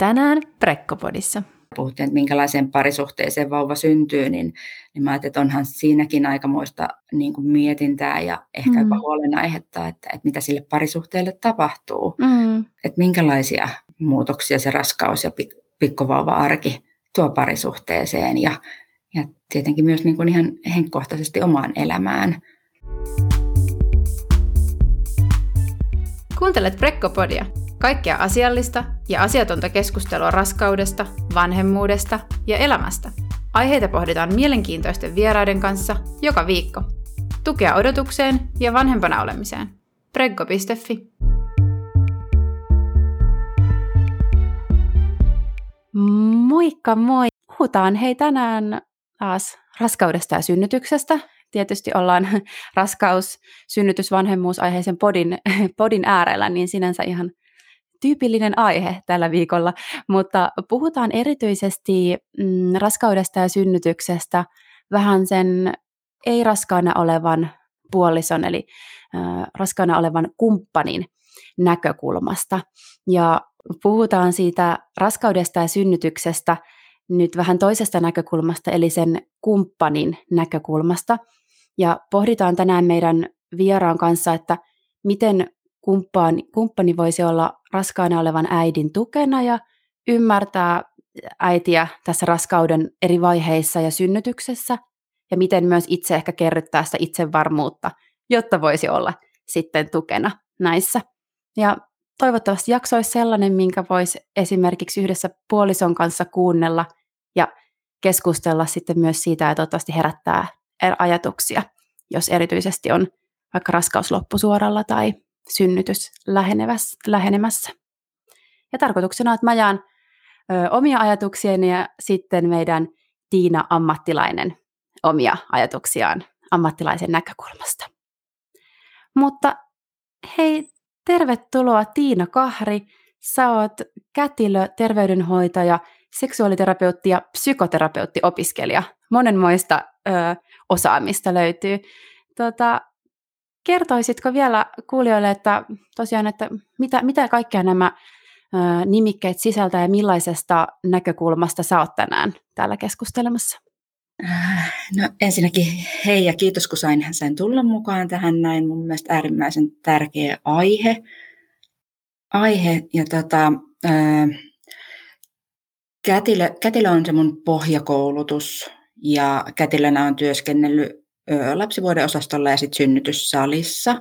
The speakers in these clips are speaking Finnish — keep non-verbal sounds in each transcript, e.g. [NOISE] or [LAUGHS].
Tänään Prekkopodissa. Puhuttiin, että minkälaiseen parisuhteeseen vauva syntyy, niin, niin mä ajattelin, että onhan siinäkin aikamoista niin kuin mietintää ja ehkä mm. jopa huolenaihetta, että, että mitä sille parisuhteelle tapahtuu. Mm. Että minkälaisia muutoksia se raskaus ja pikkuvauva-arki tuo parisuhteeseen ja, ja tietenkin myös niin kuin ihan henkkohtaisesti omaan elämään. Kuuntelet Prekkopodia, kaikkea asiallista ja asiatonta keskustelua raskaudesta, vanhemmuudesta ja elämästä. Aiheita pohditaan mielenkiintoisten vieraiden kanssa joka viikko. Tukea odotukseen ja vanhempana olemiseen. Preggo.fi Moikka moi! Puhutaan hei tänään taas raskaudesta ja synnytyksestä. Tietysti ollaan [LAUGHS] raskaus, synnytys, vanhemmuus aiheisen podin, [LAUGHS] podin äärellä, niin sinänsä ihan tyypillinen aihe tällä viikolla, mutta puhutaan erityisesti mm, raskaudesta ja synnytyksestä vähän sen ei-raskaana olevan puolison, eli raskaana olevan kumppanin näkökulmasta. Ja puhutaan siitä raskaudesta ja synnytyksestä nyt vähän toisesta näkökulmasta, eli sen kumppanin näkökulmasta. Ja pohditaan tänään meidän vieraan kanssa, että miten kumppani, kumppani voisi olla raskaana olevan äidin tukena ja ymmärtää äitiä tässä raskauden eri vaiheissa ja synnytyksessä, ja miten myös itse ehkä kerryttää sitä itsevarmuutta, jotta voisi olla sitten tukena näissä. Ja toivottavasti jakso olisi sellainen, minkä voisi esimerkiksi yhdessä puolison kanssa kuunnella ja keskustella sitten myös siitä ja toivottavasti herättää ajatuksia, jos erityisesti on vaikka raskaus loppusuoralla tai synnytys lähenemässä. Ja tarkoituksena on, että mä jaan ö, omia ajatuksiani ja sitten meidän Tiina ammattilainen omia ajatuksiaan ammattilaisen näkökulmasta. Mutta hei, tervetuloa Tiina Kahri. Sä oot kätilö, terveydenhoitaja, seksuaaliterapeutti ja psykoterapeutti-opiskelija. Monenmoista ö, osaamista löytyy. Tota, kertoisitko vielä kuulijoille, että tosiaan, että mitä, mitä kaikkea nämä ö, nimikkeet sisältää ja millaisesta näkökulmasta sä oot tänään täällä keskustelemassa? Äh, no ensinnäkin hei ja kiitos kun sain, sain tulla mukaan tähän näin. Mun mielestä äärimmäisen tärkeä aihe. aihe ja tota, ää, kätilö, kätilö on se mun pohjakoulutus ja kätilönä on työskennellyt lapsivuoden osastolla ja sitten synnytyssalissa.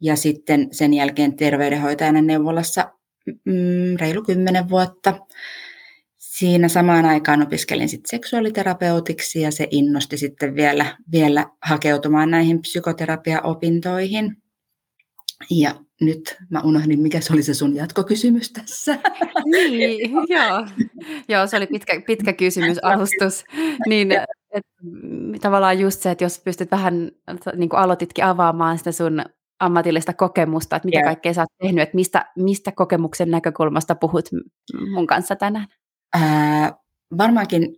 Ja sitten sen jälkeen terveydenhoitajana neuvolassa mm, reilu kymmenen vuotta. Siinä samaan aikaan opiskelin sitten seksuaaliterapeutiksi ja se innosti sitten vielä, vielä hakeutumaan näihin psykoterapiaopintoihin. Ja nyt mä unohdin, mikä se oli se sun jatkokysymys tässä. Niin, joo. joo, se oli pitkä, pitkä kysymys, alustus. Niin, et, tavallaan just se, että jos pystyt vähän, niin kuin aloititkin avaamaan sitä sun ammatillista kokemusta, että mitä yeah. kaikkea sä oot tehnyt, että mistä, mistä kokemuksen näkökulmasta puhut mun kanssa tänään? Ää, varmaankin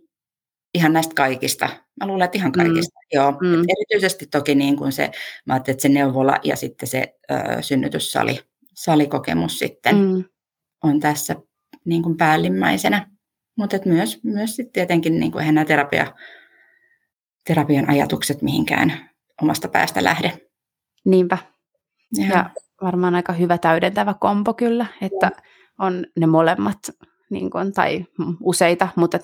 ihan näistä kaikista. Mä luulen, että ihan mm. kaikista, mm. joo. Mm. erityisesti toki niin kuin se, mä ajattelin, että se neuvola ja sitten se ö, synnytyssali, salikokemus sitten mm. on tässä niin kuin päällimmäisenä. Mutta myös, myös sitten tietenkin niin kuin terapia, terapian ajatukset mihinkään omasta päästä lähde. Niinpä. Ja, ja varmaan aika hyvä täydentävä kompo kyllä, että ja. on ne molemmat niin kuin, tai useita, mutta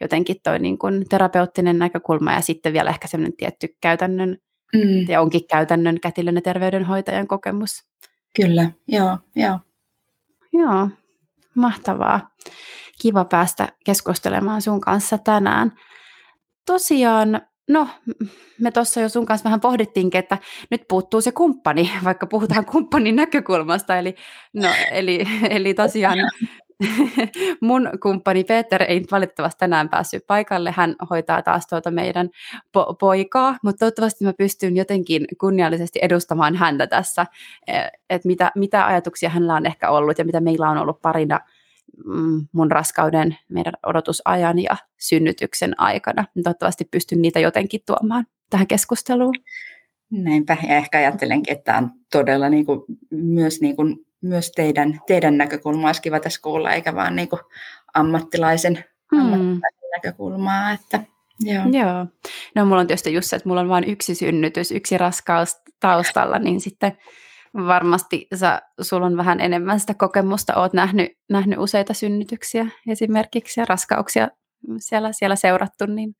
jotenkin toi niin kuin, terapeuttinen näkökulma ja sitten vielä ehkä semmoinen tietty käytännön, mm. ja onkin käytännön kätilön ja terveydenhoitajan kokemus. Kyllä, joo, joo. Joo, mahtavaa. Kiva päästä keskustelemaan sun kanssa tänään. Tosiaan No, me tuossa jo sun kanssa vähän pohdittiinkin, että nyt puuttuu se kumppani, [LAUGHS] vaikka puhutaan kumppanin näkökulmasta. Eli, no, eli, eli tosiaan [LAUGHS] mun kumppani Peter ei valitettavasti tänään päässyt paikalle. Hän hoitaa taas tuota meidän po- poikaa, mutta toivottavasti mä pystyn jotenkin kunniallisesti edustamaan häntä tässä, e, että mitä, mitä ajatuksia hänellä on ehkä ollut ja mitä meillä on ollut parina mun raskauden, meidän odotusajan ja synnytyksen aikana. Toivottavasti pystyn niitä jotenkin tuomaan tähän keskusteluun. Näinpä, ja ehkä ajattelenkin, että tämä on todella niin kuin, myös niin kuin myös teidän, teidän näkökulmaa olisi kiva tässä kuulla, eikä vaan niin kuin ammattilaisen, hmm. ammattilaisen näkökulmaa. Että, joo. joo. No mulla on tietysti just se, että mulla on vain yksi synnytys, yksi raskaus taustalla, niin sitten varmasti sä, sulla on vähän enemmän sitä kokemusta, oot nähnyt, nähnyt useita synnytyksiä esimerkiksi ja raskauksia siellä, siellä seurattu, niin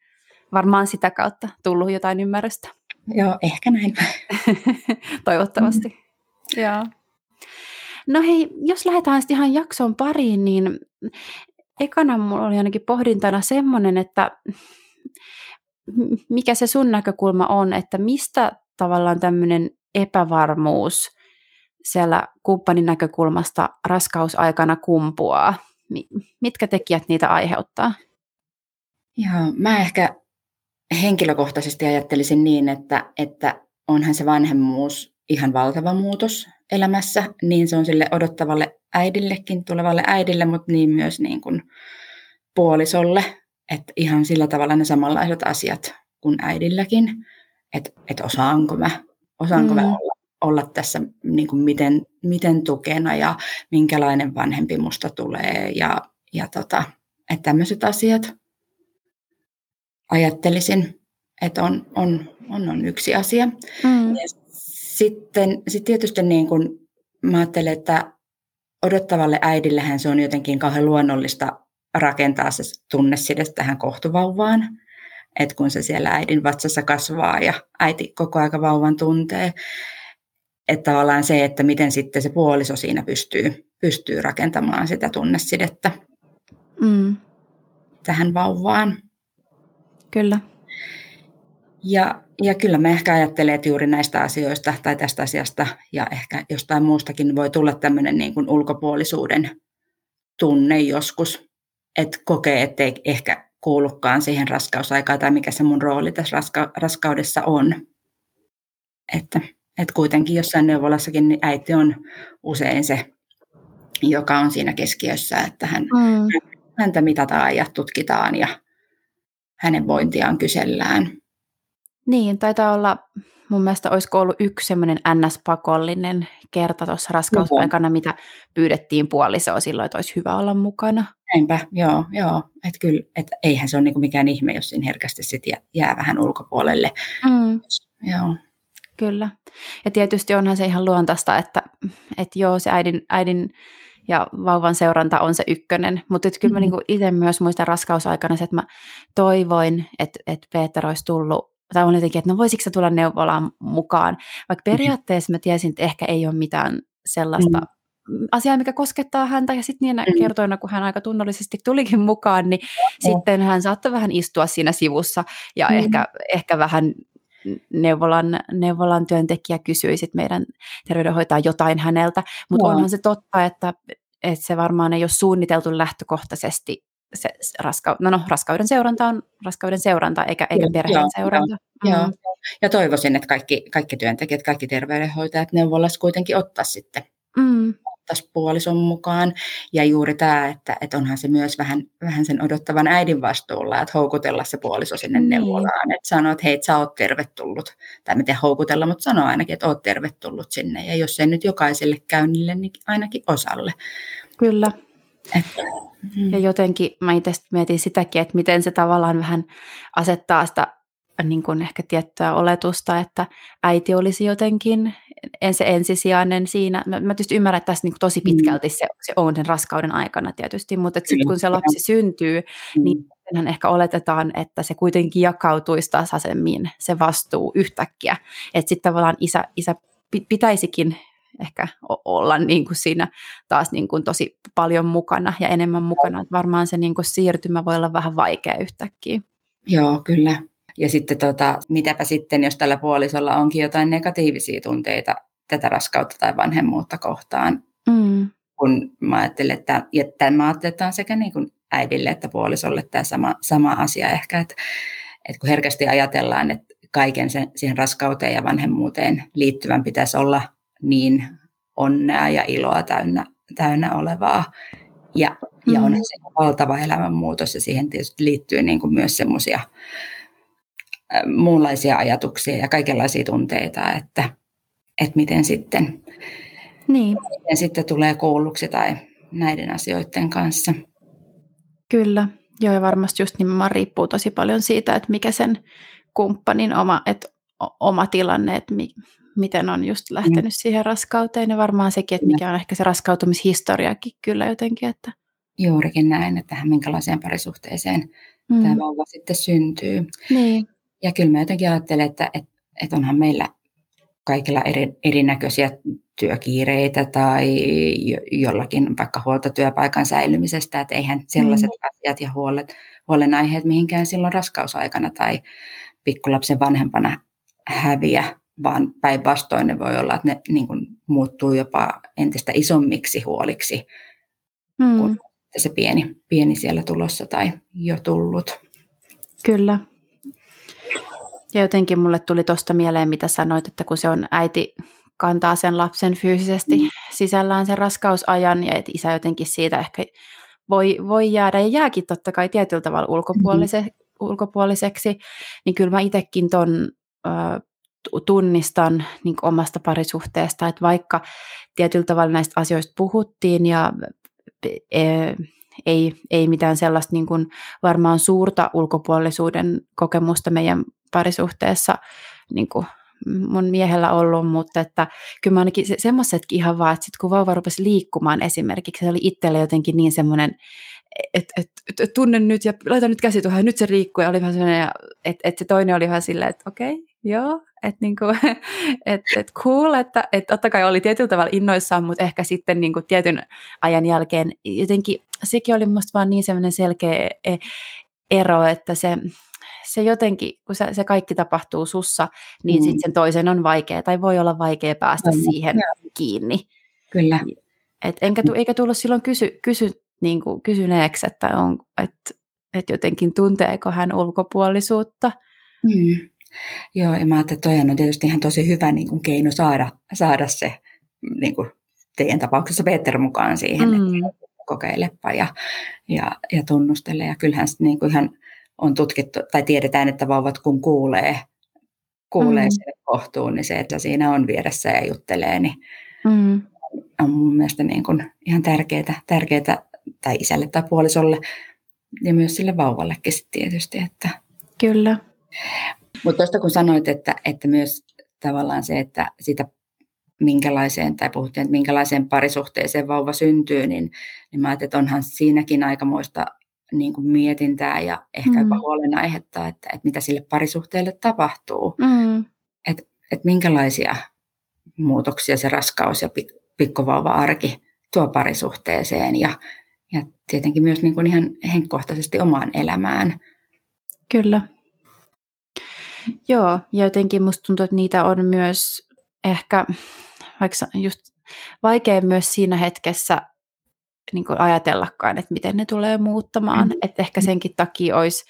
varmaan sitä kautta tullut jotain ymmärrystä. Joo, ehkä näin. [LAUGHS] Toivottavasti. Mm. Joo. No hei, jos lähdetään sitten ihan jakson pariin, niin ekana mulla oli ainakin pohdintana semmoinen, että mikä se sun näkökulma on, että mistä tavallaan tämmöinen epävarmuus siellä kumppanin näkökulmasta raskausaikana kumpuaa? Mitkä tekijät niitä aiheuttaa? Joo, mä ehkä henkilökohtaisesti ajattelisin niin, että, että onhan se vanhemmuus ihan valtava muutos elämässä, niin se on sille odottavalle äidillekin, tulevalle äidille, mutta niin myös niin kuin puolisolle, että ihan sillä tavalla ne samanlaiset asiat kuin äidilläkin, että, että osaanko mä, osaanko mm. mä olla, olla tässä niin kuin miten, miten tukena ja minkälainen vanhempi musta tulee ja, ja tota, että tämmöiset asiat ajattelisin, että on, on, on, on yksi asia. Mm. Ja sitten sit tietysti niin kun mä ajattelen, että odottavalle äidillähän se on jotenkin kauhean luonnollista rakentaa se tunneside tähän kohtuvauvaan. Että kun se siellä äidin vatsassa kasvaa ja äiti koko aika vauvan tuntee, että tavallaan se, että miten sitten se puoliso siinä pystyy, pystyy rakentamaan sitä tunnesidettä mm. tähän vauvaan. Kyllä. Ja, ja kyllä mä ehkä ajattelen, että juuri näistä asioista tai tästä asiasta ja ehkä jostain muustakin voi tulla tämmöinen niin kuin ulkopuolisuuden tunne joskus, että kokee, ettei ehkä kuulukaan siihen raskausaikaan tai mikä se mun rooli tässä raska- raskaudessa on. Että, että kuitenkin jossain neuvolassakin niin äiti on usein se, joka on siinä keskiössä, että hän, mm. häntä mitataan ja tutkitaan ja hänen vointiaan kysellään. Niin, taitaa olla, mun mielestä olisiko ollut yksi semmoinen NS-pakollinen kerta tuossa raskausaikana, mitä pyydettiin puolisoa silloin, että olisi hyvä olla mukana. Näinpä, joo, joo. Että kyllä, että eihän se ole niinku mikään ihme, jos siinä herkästi sit jää vähän ulkopuolelle. Mm. Joo. Kyllä. Ja tietysti onhan se ihan luontaista, että, että joo, se äidin, äidin ja vauvan seuranta on se ykkönen. Mutta kyllä mä mm-hmm. niinku itse myös muistan raskausaikana että mä toivoin, että, että Peter olisi tullut tai on jotenkin, että no voisiko se tulla neuvolaan mukaan. Vaikka mm-hmm. periaatteessa mä tiesin, että ehkä ei ole mitään sellaista mm. asiaa, mikä koskettaa häntä. Ja sitten niin mm. kertoina, kun hän aika tunnollisesti tulikin mukaan, niin mm. sitten hän saattoi vähän istua siinä sivussa ja mm. ehkä, ehkä vähän neuvolan, neuvolan työntekijä kysyi sit meidän terveydenhoitaja jotain häneltä, mutta onhan se totta, että, että se varmaan ei ole suunniteltu lähtökohtaisesti se raska, no, no, raskauden seuranta on raskauden seuranta eikä, eikä perheen joo, seuranta. Joo, mm. Ja toivoisin, että kaikki, kaikki työntekijät, kaikki terveydenhoitajat neuvolassa kuitenkin ottaa sitten. Mm ottaisi puolison mukaan. Ja juuri tämä, että, että onhan se myös vähän, vähän sen odottavan äidin vastuulla, että houkutella se puoliso sinne mm. neuvolaan. Että sanoa, että hei, sä oot tervetullut. Tai miten houkutella, mutta sanoa ainakin, että oot tervetullut sinne. Ja jos ei nyt jokaiselle käynnille, niin ainakin osalle. Kyllä. Että, mm. Ja jotenkin mä itse mietin sitäkin, että miten se tavallaan vähän asettaa sitä niin kuin ehkä tiettyä oletusta, että äiti olisi jotenkin en se ensisijainen siinä. Mä, mä tietysti ymmärrän, että tässä niin tosi mm. pitkälti se, se on sen raskauden aikana tietysti, mutta sitten kun se lapsi syntyy, niin mm. ehkä oletetaan, että se kuitenkin jakautuisi tasaisemmin se vastuu yhtäkkiä. Että sitten tavallaan isä, isä pitäisikin ehkä olla niin kuin siinä taas niin kuin tosi paljon mukana ja enemmän mukana. Että varmaan se niin kuin siirtymä voi olla vähän vaikea yhtäkkiä. Joo, kyllä. Ja sitten tota, mitäpä sitten, jos tällä puolisolla onkin jotain negatiivisia tunteita tätä raskautta tai vanhemmuutta kohtaan. Mm. Kun mä ajattelen, että, ja tämä ajattelen, sekä niin kuin äidille että puolisolle tämä sama, sama asia ehkä, että, että kun herkästi ajatellaan, että kaiken sen, siihen raskauteen ja vanhemmuuteen liittyvän pitäisi olla niin onnea ja iloa täynnä, täynnä olevaa. Ja, ja on mm. se valtava elämänmuutos ja siihen tietysti liittyy niin kuin myös semmoisia muunlaisia ajatuksia ja kaikenlaisia tunteita, että, että miten sitten Niin. Ja sitten tulee kuulluksi tai näiden asioiden kanssa. Kyllä, joo ja varmasti just nimenomaan riippuu tosi paljon siitä, että mikä sen kumppanin oma, että oma tilanne, että mi, miten on just lähtenyt mm. siihen raskauteen ja varmaan sekin, että mikä on ehkä se raskautumishistoriakin kyllä jotenkin. Että... Juurikin näin, että minkälaiseen parisuhteeseen mm. tämä vauva sitten syntyy. Niin. Ja kyllä mä jotenkin ajattelen, että, että, että onhan meillä kaikilla eri, erinäköisiä työkiireitä tai jollakin vaikka huoltotyöpaikan säilymisestä, että eihän sellaiset mm. asiat ja huolet, huolenaiheet mihinkään silloin raskausaikana tai pikkulapsen vanhempana häviä, vaan päinvastoin ne voi olla, että ne niin kuin, muuttuu jopa entistä isommiksi huoliksi, mm. kun se pieni, pieni siellä tulossa tai jo tullut. Kyllä. Ja jotenkin mulle tuli tuosta mieleen, mitä sanoit, että kun se on äiti kantaa sen lapsen fyysisesti mm. sisällään sen raskausajan ja että isä jotenkin siitä ehkä voi, voi jäädä ja jääkin totta kai tietyllä tavalla ulkopuolise, mm. ulkopuoliseksi, niin kyllä mä itsekin ton ö, tunnistan niin omasta parisuhteesta, että vaikka tietyllä tavalla näistä asioista puhuttiin ja e, ei, ei mitään sellaista niin kuin varmaan suurta ulkopuolisuuden kokemusta meidän parisuhteessa niin kuin mun miehellä ollut, mutta että kyllä mä ainakin se, semmoisetkin ihan vaan, että sit kun vauva rupesi liikkumaan esimerkiksi, se oli itselle jotenkin niin semmoinen, että et, et, tunnen nyt ja laita nyt käsi tuohon nyt se riikkuu ja oli vähän semmoinen, että et se toinen oli vähän silleen, että okei, okay, joo, että niinku, [LAUGHS] et, et cool, että et totta kai oli tietyllä tavalla innoissaan, mutta ehkä sitten niinku tietyn ajan jälkeen jotenkin sekin oli musta vaan niin semmoinen selkeä e, ero, että se, se jotenkin, kun se, se kaikki tapahtuu sussa, niin mm. sitten sen toisen on vaikea tai voi olla vaikea päästä Aina. siihen ja. kiinni. Kyllä. Et enkä, eikä tullut silloin kysy, kysy, niin kuin kysyneeksi, että, on, että, että jotenkin tunteeko hän ulkopuolisuutta. Mm. Joo, ja mä ajattelin, että toi on tietysti ihan tosi hyvä niin kuin keino saada, saada se niin kuin teidän tapauksessa Peter mukaan siihen, mm. että kokeilepa ja, ja, ja tunnustele. Ja kyllähän niin kuin ihan on tutkittu, tai tiedetään, että vauvat kun kuulee, kuulee mm. sen kohtuun, niin se, että siinä on vieressä ja juttelee, niin mm. on mun mielestä niin kuin ihan tärkeää, tärkeää tai isälle tai puolisolle ja myös sille vauvallekin tietysti. Että. Kyllä. Mutta tuosta kun sanoit, että, että myös tavallaan se, että sitä minkälaiseen, tai puhuttiin, että minkälaiseen parisuhteeseen vauva syntyy, niin, niin mä ajattelin, että onhan siinäkin aikamoista niin kuin mietintää ja ehkä mm. jopa huolenaihetta, että, että mitä sille parisuhteelle tapahtuu. Mm. Että että minkälaisia muutoksia se raskaus ja pikkuvauva-arki tuo parisuhteeseen ja, ja tietenkin myös niin kuin ihan henkkohtaisesti omaan elämään. Kyllä. Joo, ja jotenkin musta tuntuu, että niitä on myös ehkä vaikka just vaikea myös siinä hetkessä niin kuin ajatellakaan, että miten ne tulee muuttamaan. Mm. Että ehkä senkin takia olisi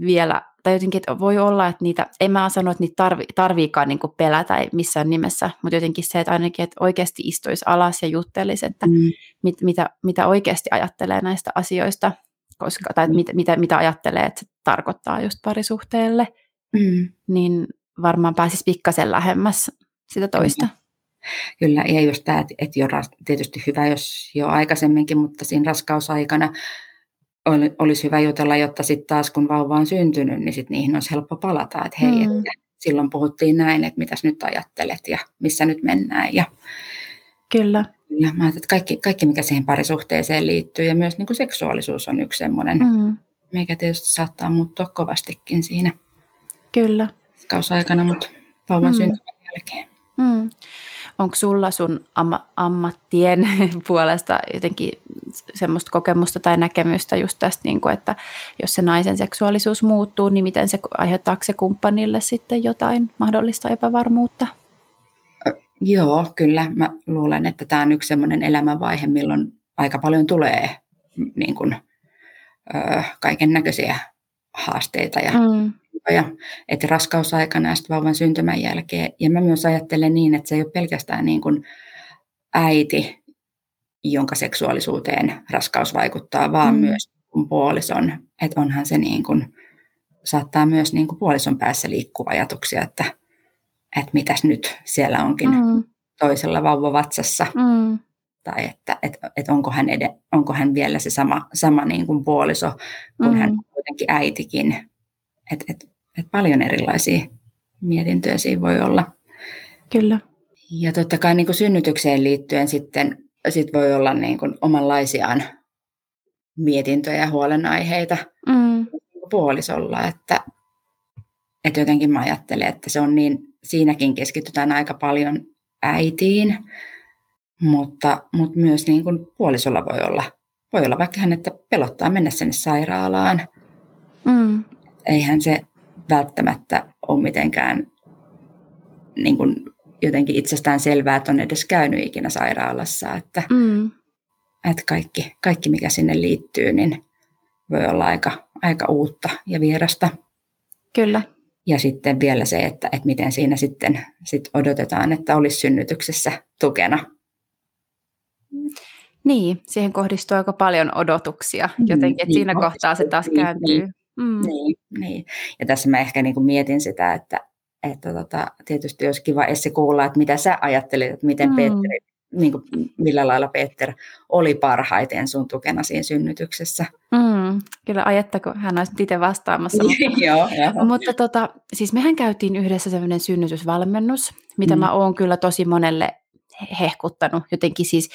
vielä, tai jotenkin, että voi olla, että niitä, en mä sano, että niitä tarvi, tarviikaan niin pelätä missään nimessä, mutta jotenkin se, että ainakin, että oikeasti istuisi alas ja juttelisi, että mm. mit, mitä, mitä oikeasti ajattelee näistä asioista, koska, tai mitä, mitä, mitä ajattelee, että se tarkoittaa just parisuhteelle, mm. niin varmaan pääsisi pikkasen lähemmäs sitä toista. Mm. Kyllä, ja just tämä, jo tietysti hyvä, jos jo aikaisemminkin, mutta siinä raskausaikana olisi hyvä jutella, jotta sitten taas kun vauva on syntynyt, niin sitten niihin olisi helppo palata, että hei, mm. että silloin puhuttiin näin, että mitäs nyt ajattelet ja missä nyt mennään. Ja, Kyllä. Ja mä että kaikki, kaikki, mikä siihen parisuhteeseen liittyy ja myös niin kuin seksuaalisuus on yksi semmoinen, mm. mikä tietysti saattaa muuttua kovastikin siinä. Kyllä. Kausaikana, mutta vauvan mm. syntymän jälkeen. Mm. Onko sulla sun amma, ammattien [LAUGHS] puolesta jotenkin semmoista kokemusta tai näkemystä just tästä, niin kuin, että jos se naisen seksuaalisuus muuttuu, niin miten se aiheuttaako se kumppanille sitten jotain mahdollista epävarmuutta? Joo, kyllä. Mä luulen, että tämä on yksi semmoinen elämänvaihe, milloin aika paljon tulee niin kuin, kaiken näköisiä haasteita ja mm ja että raskausaikana ja vauvan syntymän jälkeen. Ja mä myös ajattelen niin, että se ei ole pelkästään niin kuin äiti, jonka seksuaalisuuteen raskaus vaikuttaa, vaan mm. myös puolison. Että onhan se niin kuin, saattaa myös niin kuin puolison päässä liikkua ajatuksia, että, että mitäs nyt siellä onkin mm. toisella vauva vatsassa. Mm. Tai että et, et onko, hän ed- onko hän vielä se sama, sama niin kuin puoliso, kun mm. hän on kuitenkin äitikin. Et, et, et paljon erilaisia mietintöjä siinä voi olla. Kyllä. Ja totta kai niin kuin synnytykseen liittyen sitten sit voi olla niin kuin omanlaisiaan mietintöjä ja huolenaiheita mm. puolisolla, että, että jotenkin mä ajattelen, että se on niin, siinäkin keskitytään aika paljon äitiin, mutta, mutta myös niin kuin puolisolla voi olla, voi olla vaikka että pelottaa mennä sinne sairaalaan. Mm. Eihän se välttämättä ole mitenkään niin kuin jotenkin itsestään selvää, että on edes käynyt ikinä sairaalassa. Että, mm. että kaikki, kaikki, mikä sinne liittyy, niin voi olla aika, aika uutta ja vierasta. Kyllä. Ja sitten vielä se, että, että miten siinä sitten sit odotetaan, että olisi synnytyksessä tukena. Niin, siihen kohdistuu aika paljon odotuksia mm, jotenkin, että niin, siinä kohtaa se taas kääntyy. Niin, mm. niin, niin. Ja tässä mä ehkä niin kuin mietin sitä, että, että tota, tietysti olisi kiva Essi kuulla, että mitä sä ajattelit, että miten mm. Petteri, niin kuin, millä lailla Peter oli parhaiten sun tukena siinä synnytyksessä. Mm, kyllä ajattako hän olisi itse vastaamassa. [LAUGHS] mutta, joo, joo. mutta tota, siis mehän käytiin yhdessä sellainen synnytysvalmennus, mitä mm. mä oon kyllä tosi monelle hehkuttanut jotenkin siis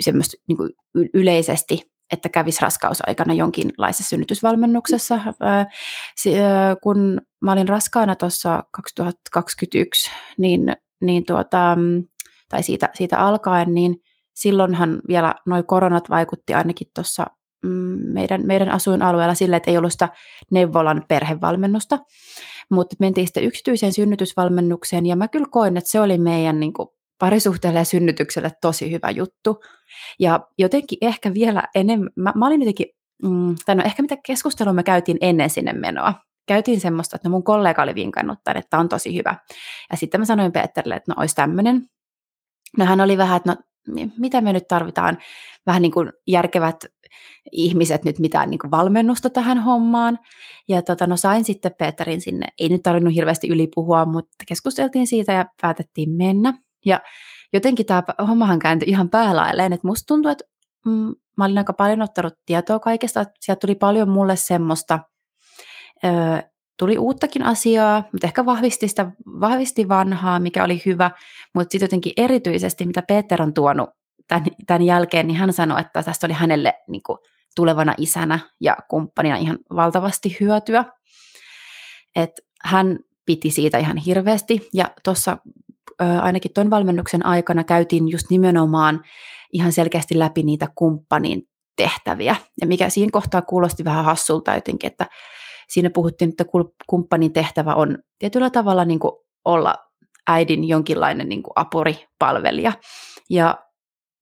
semmoista niin kuin yleisesti että kävisi raskausaikana jonkinlaisessa synnytysvalmennuksessa. Kun mä olin raskaana tuossa 2021, niin, niin tuota, tai siitä, siitä alkaen, niin silloinhan vielä noin koronat vaikutti ainakin tuossa mm, meidän, meidän asuinalueella sille, että ei ollut sitä neuvolan perhevalmennusta, mutta mentiin sitten yksityiseen synnytysvalmennukseen ja mä kyllä koin, että se oli meidän niin kuin, parisuhteelle ja synnytykselle tosi hyvä juttu. Ja jotenkin ehkä vielä enemmän, mä, mä olin jotenkin, mm, tai no ehkä mitä keskustelua me käytiin ennen sinne menoa. Käytiin semmoista, että no mun kollega oli vinkannut tämän, että on tosi hyvä. Ja sitten mä sanoin Peterille, että no olisi tämmöinen. No hän oli vähän, että no mitä me nyt tarvitaan, vähän niin kuin järkevät ihmiset nyt mitään niin kuin valmennusta tähän hommaan. Ja tota, no sain sitten Peterin sinne, ei nyt tarvinnut hirveästi ylipuhua, mutta keskusteltiin siitä ja päätettiin mennä. Ja jotenkin tämä hommahan kääntyi ihan päälailleen, että musta tuntuu, että mm, mä olin aika paljon ottanut tietoa kaikesta, että sieltä tuli paljon mulle semmoista, ö, tuli uuttakin asiaa, mutta ehkä vahvisti, sitä, vahvisti vanhaa, mikä oli hyvä, mutta sitten jotenkin erityisesti, mitä Peter on tuonut tämän, tämän jälkeen, niin hän sanoi, että tästä oli hänelle niin kuin, tulevana isänä ja kumppanina ihan valtavasti hyötyä. Et hän piti siitä ihan hirveästi. Ja tuossa ainakin tuon valmennuksen aikana käytiin just nimenomaan ihan selkeästi läpi niitä kumppanin tehtäviä. Ja mikä siinä kohtaa kuulosti vähän hassulta jotenkin, että siinä puhuttiin, että kumppanin tehtävä on tietyllä tavalla niin kuin olla äidin jonkinlainen niin kuin apuripalvelija. Ja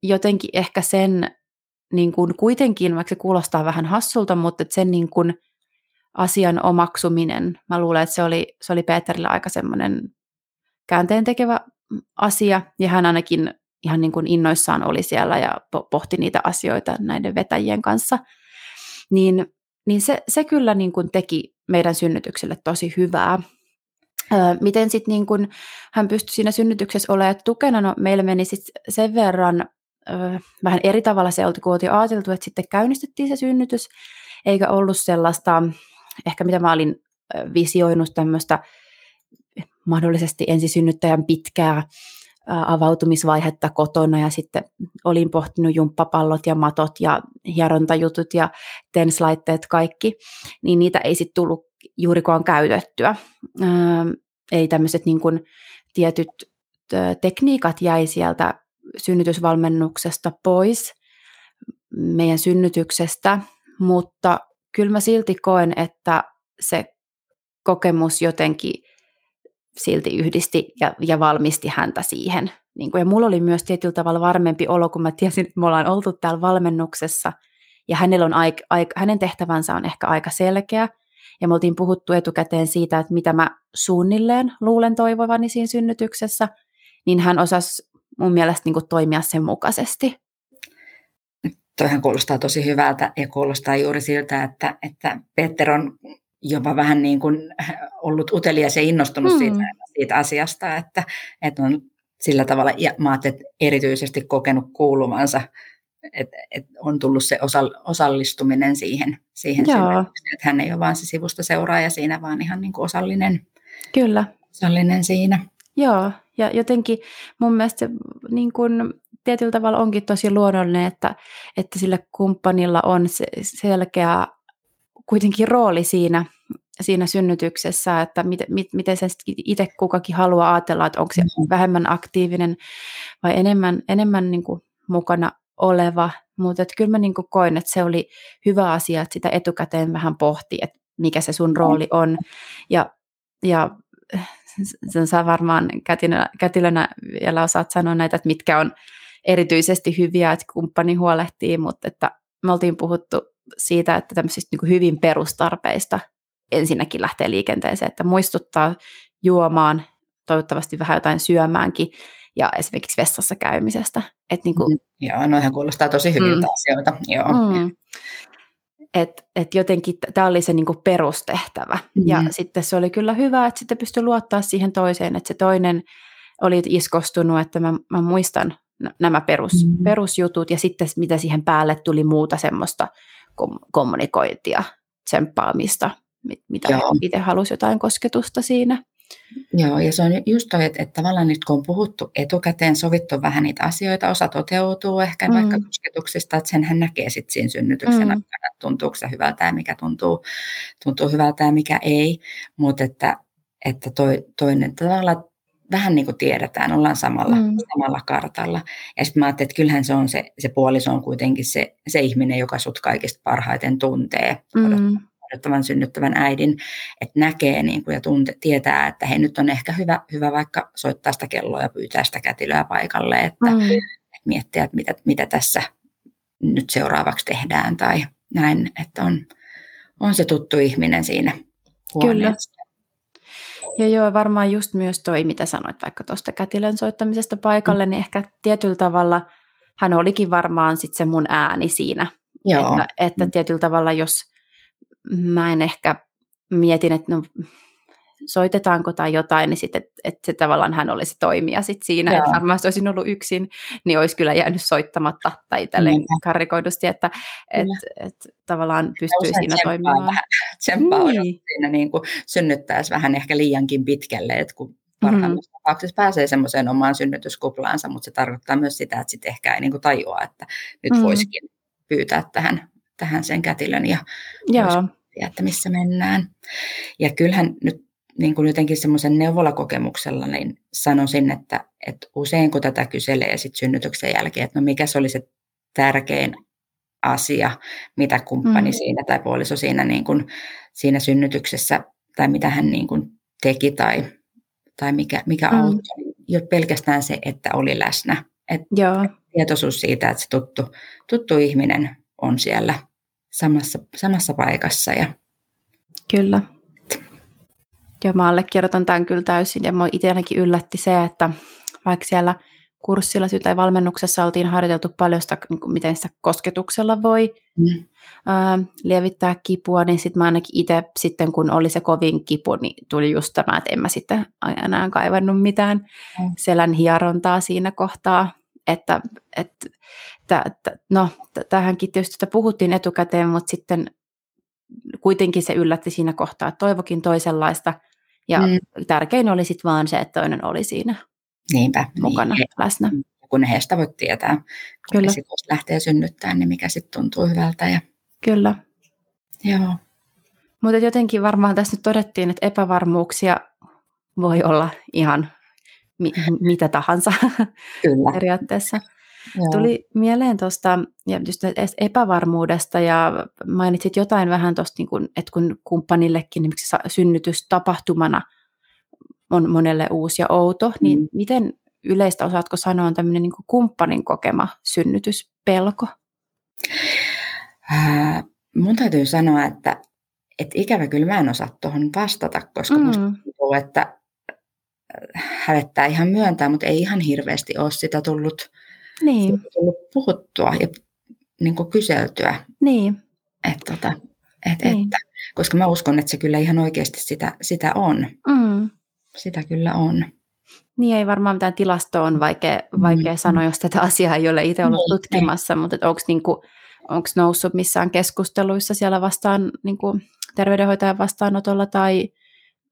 jotenkin ehkä sen niin kuin kuitenkin, vaikka se kuulostaa vähän hassulta, mutta sen niin kuin asian omaksuminen, mä luulen, että se oli, se oli Peterille aika semmoinen käänteen tekevä asia, ja hän ainakin ihan niin kuin innoissaan oli siellä ja pohti niitä asioita näiden vetäjien kanssa, niin, niin se, se kyllä niin kuin teki meidän synnytykselle tosi hyvää. Öö, miten sitten niin kuin hän pystyi siinä synnytyksessä olemaan tukena? No, meillä meni sit sen verran öö, vähän eri tavalla se, kun oltiin ajateltu, että sitten käynnistettiin se synnytys, eikä ollut sellaista, ehkä mitä mä olin visioinut tämmöistä mahdollisesti ensisynnyttäjän pitkää avautumisvaihetta kotona ja sitten olin pohtinut jumppapallot ja matot ja hierontajutut ja tenslaitteet kaikki, niin niitä ei sitten tullut juurikaan käytettyä. Ei tämmöiset niin kuin tietyt tekniikat jäi sieltä synnytysvalmennuksesta pois meidän synnytyksestä, mutta kyllä mä silti koen, että se kokemus jotenkin silti yhdisti ja, ja valmisti häntä siihen. Niin kuin, ja mulla oli myös tietyllä tavalla varmempi olo, kun mä tiesin, että me ollaan oltu täällä valmennuksessa, ja hänellä on aik, aik, hänen tehtävänsä on ehkä aika selkeä, ja me oltiin puhuttu etukäteen siitä, että mitä mä suunnilleen luulen toivovani siinä synnytyksessä, niin hän osasi mun mielestä niin kuin toimia sen mukaisesti. Toihan kuulostaa tosi hyvältä ja kuulostaa juuri siltä, että, että Peter on jopa vähän niin kuin ollut utelias ja innostunut mm. siitä, siitä asiasta, että, että on sillä tavalla, ja mä että erityisesti kokenut kuuluvansa, että et on tullut se osallistuminen siihen, siihen että hän ei ole vaan se sivusta seuraaja siinä, vaan ihan niin kuin osallinen, Kyllä. osallinen siinä. Joo, ja jotenkin mun mielestä se niin kuin, tietyllä tavalla onkin tosi luonnollinen, että, että sillä kumppanilla on se selkeä kuitenkin rooli siinä, siinä synnytyksessä, että miten, miten se itse kukakin haluaa ajatella, että onko se mm-hmm. vähemmän aktiivinen vai enemmän, enemmän niin kuin mukana oleva. Mutta kyllä mä niin kuin koin, että se oli hyvä asia, että sitä etukäteen vähän pohti, että mikä se sun rooli on. Ja, ja sen saa varmaan kätilönä, kätilönä vielä osaat sanoa näitä, että mitkä on erityisesti hyviä, että kumppani huolehtii, mutta että me oltiin puhuttu siitä, että tämmöisistä niin hyvin perustarpeista ensinnäkin lähtee liikenteeseen, että muistuttaa juomaan, toivottavasti vähän jotain syömäänkin, ja esimerkiksi vessassa käymisestä. Et niin kuin, mm, joo, noihän kuulostaa tosi hyviltä mm, asioita. Joo. Mm, et, et jotenkin tämä oli se niinku perustehtävä. Mm-hmm. Ja sitten se oli kyllä hyvä, että sitten pystyi luottaa siihen toiseen, että se toinen oli iskostunut, että mä, mä muistan nämä perus, mm-hmm. perusjutut ja sitten mitä siihen päälle tuli muuta semmoista kom- kommunikointia, tsemppaamista, mitä itse halusi jotain kosketusta siinä. Joo, ja se on just toi, että, että tavallaan nyt kun on puhuttu etukäteen, sovittu vähän niitä asioita, osa toteutuu ehkä mm. vaikka kosketuksista, että senhän näkee sitten siinä synnytyksen mm. aikana, että tuntuuko se hyvältä ja mikä tuntuu, tuntuu hyvältä ja mikä ei, mutta että, että toi, toinen tavallaan vähän niin kuin tiedetään, ollaan samalla, mm. samalla kartalla. Ja sitten mä ajattelin, että kyllähän se on se, se puoliso on kuitenkin se, se ihminen, joka sut kaikista parhaiten tuntee. Mm odottavan synnyttävän äidin, että näkee niin kuin ja tunte, tietää, että hei nyt on ehkä hyvä, hyvä vaikka soittaa sitä kelloa ja pyytää sitä kätilöä paikalle, että, mm. että miettiä, että mitä, mitä tässä nyt seuraavaksi tehdään tai näin, että on, on se tuttu ihminen siinä huoneessa. Kyllä. Ja joo, varmaan just myös toi, mitä sanoit vaikka tuosta kätilön soittamisesta paikalle, mm. niin ehkä tietyllä tavalla hän olikin varmaan sitten se mun ääni siinä. Joo. Että, että mm. tietyllä tavalla, jos mä en ehkä mietin, että no, soitetaanko tai jotain, niin sitten, että, se tavallaan hän olisi toimija sit siinä, että varmasti olisin ollut yksin, niin olisi kyllä jäänyt soittamatta tai tälleen mm. karrikoidusti, että et, et, tavallaan pystyy siinä toimimaan. Vähän, tsemppaa niin. siinä niin kuin synnyttäisi vähän ehkä liiankin pitkälle, että kun parhaimmassa mm. tapauksessa pääsee semmoiseen omaan synnytyskuplaansa, mutta se tarkoittaa myös sitä, että sitten ehkä ei niin kuin tajua, että nyt mm. voisikin pyytää tähän tähän sen kätilön ja Joo. että missä mennään. Ja kyllähän nyt niin kuin jotenkin semmoisen neuvolakokemuksella niin sanoisin, että, että usein kun tätä kyselee sit synnytyksen jälkeen, että no mikä se oli se tärkein asia, mitä kumppani mm. siinä tai puoliso siinä, niin kuin, siinä synnytyksessä tai mitä hän niin kuin teki tai, tai mikä, mikä mm. auttoi, niin jo pelkästään se, että oli läsnä. Et Joo. Tietoisuus siitä, että se tuttu, tuttu ihminen on siellä samassa, samassa paikassa. Ja... Kyllä. Ja mä allekirjoitan tämän kyllä täysin. Ja mua itselläkin yllätti se, että vaikka siellä kurssilla tai valmennuksessa oltiin harjoiteltu paljon sitä, niin kuin miten sitä kosketuksella voi mm. ää, lievittää kipua, niin sitten mä ainakin itse sitten, kun oli se kovin kipu, niin tuli just tämä, että en mä sitten enää kaivannut mitään mm. selän hierontaa siinä kohtaa, että, että että, no, tähänkin tietysti että puhuttiin etukäteen, mutta sitten kuitenkin se yllätti siinä kohtaa, että toivokin toisenlaista. Ja mm. tärkein oli sitten vaan se, että toinen oli siinä Niinpä, mukana niin. läsnä. Kun heistä voit tietää, kun Kyllä. Sitten lähtee synnyttämään, niin mikä sitten tuntuu hyvältä. Ja... Kyllä. Joo. Mutta jotenkin varmaan tässä nyt todettiin, että epävarmuuksia voi olla ihan mi- mitä tahansa Kyllä. periaatteessa. Joo. Tuli mieleen tuosta ja just epävarmuudesta ja mainitsit jotain vähän tuosta, niin että kun kumppanillekin niin synnytys tapahtumana on monelle uusi ja outo, niin mm. miten yleistä osaatko sanoa on tämmöinen niin kumppanin kokema synnytyspelko? Äh, mun täytyy sanoa, että, että ikävä kyllä mä en osaa tuohon vastata, koska mm. musta tuntuu, että hävettää ihan myöntää, mutta ei ihan hirveästi ole sitä tullut niin. tullut puhuttua ja niin kuin kyseltyä. Niin. Että, tota, et, niin. että, koska mä uskon, että se kyllä ihan oikeasti sitä, sitä on. Mm. Sitä kyllä on. Niin ei varmaan mitään tilastoa on vaikea, vaikea mm. sanoa, jos tätä asiaa ei ole itse ollut niin, tutkimassa, mutta onko niinku, noussut missään keskusteluissa siellä vastaan niinku, terveydenhoitajan vastaanotolla tai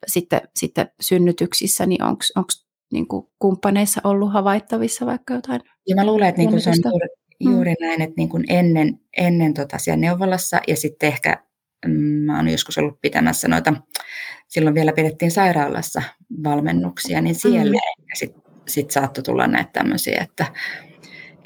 sitten, sitten synnytyksissä, niin onko niinku, kumppaneissa ollut havaittavissa vaikka jotain? Ja mä luulen, että niinku se on juuri, mm. juuri mm. näin, että niinku ennen, ennen tota siellä neuvolassa ja sitten ehkä mm, mä oon joskus ollut pitämässä noita, silloin vielä pidettiin sairaalassa valmennuksia, niin siellä mm. sitten sit saattoi tulla näitä tämmöisiä, että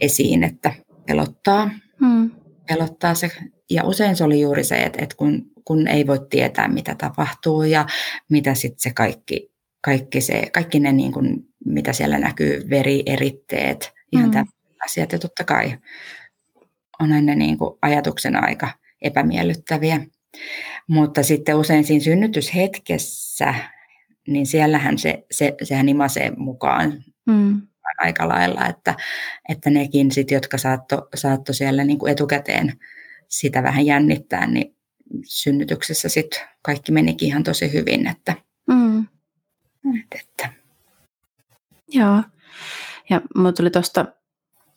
esiin, että pelottaa, mm. pelottaa se. Ja usein se oli juuri se, että, että kun, kun ei voi tietää, mitä tapahtuu ja mitä sitten se kaikki, kaikki, se, kaikki ne, niin kuin, mitä siellä näkyy, verieritteet, ihan mm. asiat. Ja totta kai on aina niin kuin ajatuksena aika epämiellyttäviä. Mutta sitten usein siinä synnytyshetkessä, niin siellähän se, se, sehän imasee mukaan mm. aika lailla, että, että nekin sit, jotka saatto, saatto siellä niin kuin etukäteen sitä vähän jännittää, niin synnytyksessä sitten kaikki menikin ihan tosi hyvin. Että, mm. että. Joo, ja mulla tuli tuosta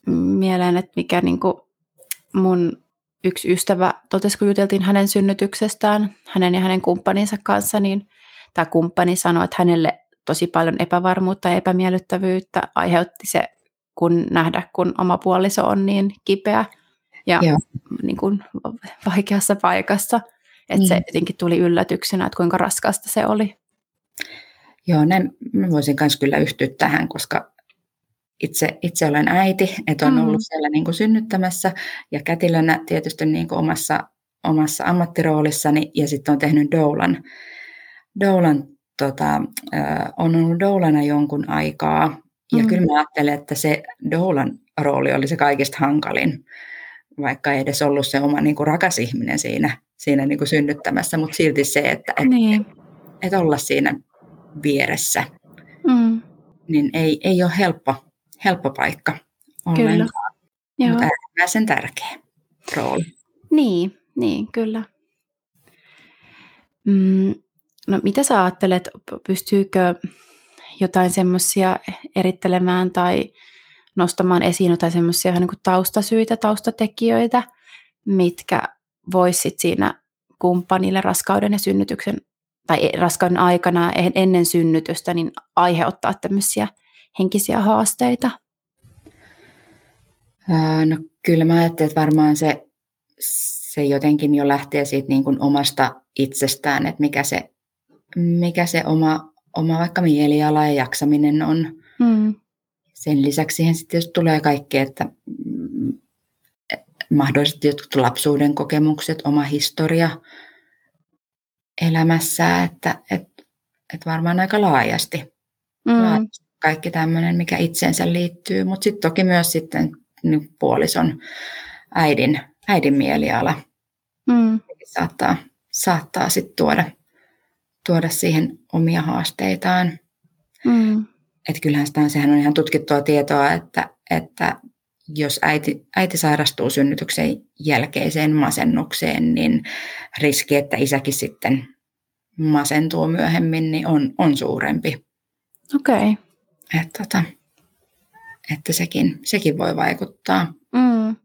mieleen, että mikä niin kuin mun yksi ystävä totesi, kun juteltiin hänen synnytyksestään, hänen ja hänen kumppaninsa kanssa, niin tämä kumppani sanoi, että hänelle tosi paljon epävarmuutta ja epämiellyttävyyttä aiheutti se, kun nähdä, kun oma puoliso on niin kipeä ja niin kuin vaikeassa paikassa. Että mm. se jotenkin tuli yllätyksenä, että kuinka raskasta se oli. Joo, näin mä voisin myös kyllä yhtyä tähän, koska itse, itse olen äiti, että on ollut mm. siellä niin kuin synnyttämässä ja kätilönä tietysti niin kuin omassa, omassa ammattiroolissani ja sitten on tehnyt doulan. doulan tota, on ollut doulana jonkun aikaa ja mm. kyllä mä ajattelen, että se doulan rooli oli se kaikista hankalin, vaikka ei edes ollut se oma niin kuin rakas ihminen siinä, siinä niin kuin synnyttämässä, mutta silti se, että et, niin. et, et olla siinä vieressä, mm. niin ei, ei ole helppo helppo paikka ollenkaan, Kyllä. mutta äärimmäisen tärkeä rooli. Niin, niin kyllä. Mm, no mitä sä ajattelet, pystyykö jotain semmoisia erittelemään tai nostamaan esiin jotain semmoisia niin taustasyitä, taustatekijöitä, mitkä voisit siinä kumppanille raskauden ja synnytyksen tai raskauden aikana ennen synnytystä niin aiheuttaa tämmöisiä henkisiä haasteita? No kyllä mä ajattelen, että varmaan se, se jotenkin jo lähtee siitä niin kuin omasta itsestään, että mikä se, mikä se oma, oma vaikka mieliala ja jaksaminen on. Mm. Sen lisäksi siihen sitten tulee kaikkea, että mm, mahdollisesti jotkut lapsuuden kokemukset, oma historia elämässä, että, että, että varmaan aika laajasti, mm. laajasti kaikki tämmöinen, mikä itseensä liittyy, mutta sitten toki myös sitten niin puolison äidin, äidin mieliala mm. saattaa, saattaa sitten tuoda, tuoda siihen omia haasteitaan. Mm. Että kyllähän sitä on, sehän on ihan tutkittua tietoa, että, että jos äiti, äiti sairastuu synnytyksen jälkeiseen masennukseen, niin riski, että isäkin sitten masentuu myöhemmin, niin on, on suurempi. Okei. Okay. Että, tota, että sekin, sekin voi vaikuttaa. Mm.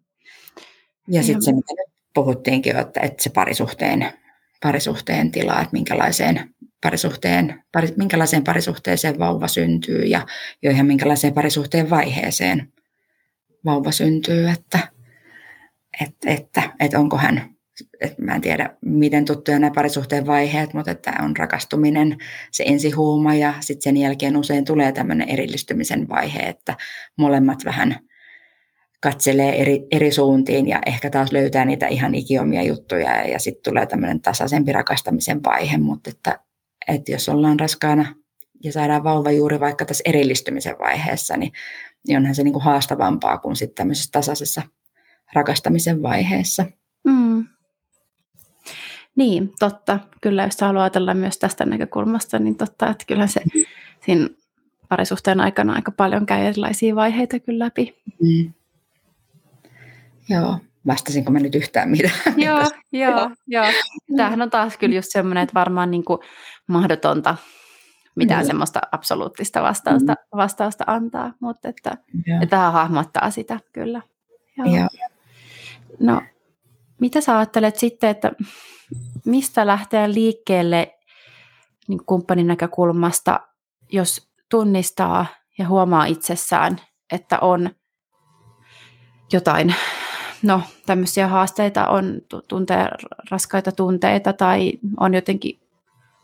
Ja sitten se, mitä nyt puhuttiinkin, että, että se parisuhteen, parisuhteen tila, että minkälaiseen parisuhteen, pari, minkälaiseen parisuhteeseen vauva syntyy ja jo ihan minkälaiseen parisuhteen vaiheeseen vauva syntyy, että, että, että, että onko hän että mä en tiedä, miten tuttuja nämä parisuhteen vaiheet, mutta että on rakastuminen, se ensihuuma ja sitten sen jälkeen usein tulee tämmöinen erillistymisen vaihe, että molemmat vähän katselee eri, eri suuntiin ja ehkä taas löytää niitä ihan ikiomia juttuja ja, ja sitten tulee tämmöinen tasaisempi rakastamisen vaihe, mutta että, että jos ollaan raskaana ja saadaan vauva juuri vaikka tässä erillistymisen vaiheessa, niin, niin onhan se niin kuin haastavampaa kuin sitten tämmöisessä tasaisessa rakastamisen vaiheessa. Mm. Niin, totta. Kyllä, jos haluaa ajatella myös tästä näkökulmasta, niin totta, että kyllä se siinä parisuhteen aikana aika paljon käy erilaisia vaiheita kyllä läpi. Mm. Joo, vastasinko mä nyt yhtään mitään? [LAUGHS] Joo, joo, joo. Tämähän on taas kyllä just semmoinen, että varmaan niin kuin mahdotonta mitään Kyllä. semmoista absoluuttista vastausta, Mm. vastausta antaa, mutta että, että tähän hahmottaa sitä kyllä. Joo. Joo. No, mitä sä ajattelet sitten, että mistä lähteä liikkeelle niin kumppanin näkökulmasta, jos tunnistaa ja huomaa itsessään, että on jotain, no tämmöisiä haasteita, on tu- tuntee raskaita tunteita tai on jotenkin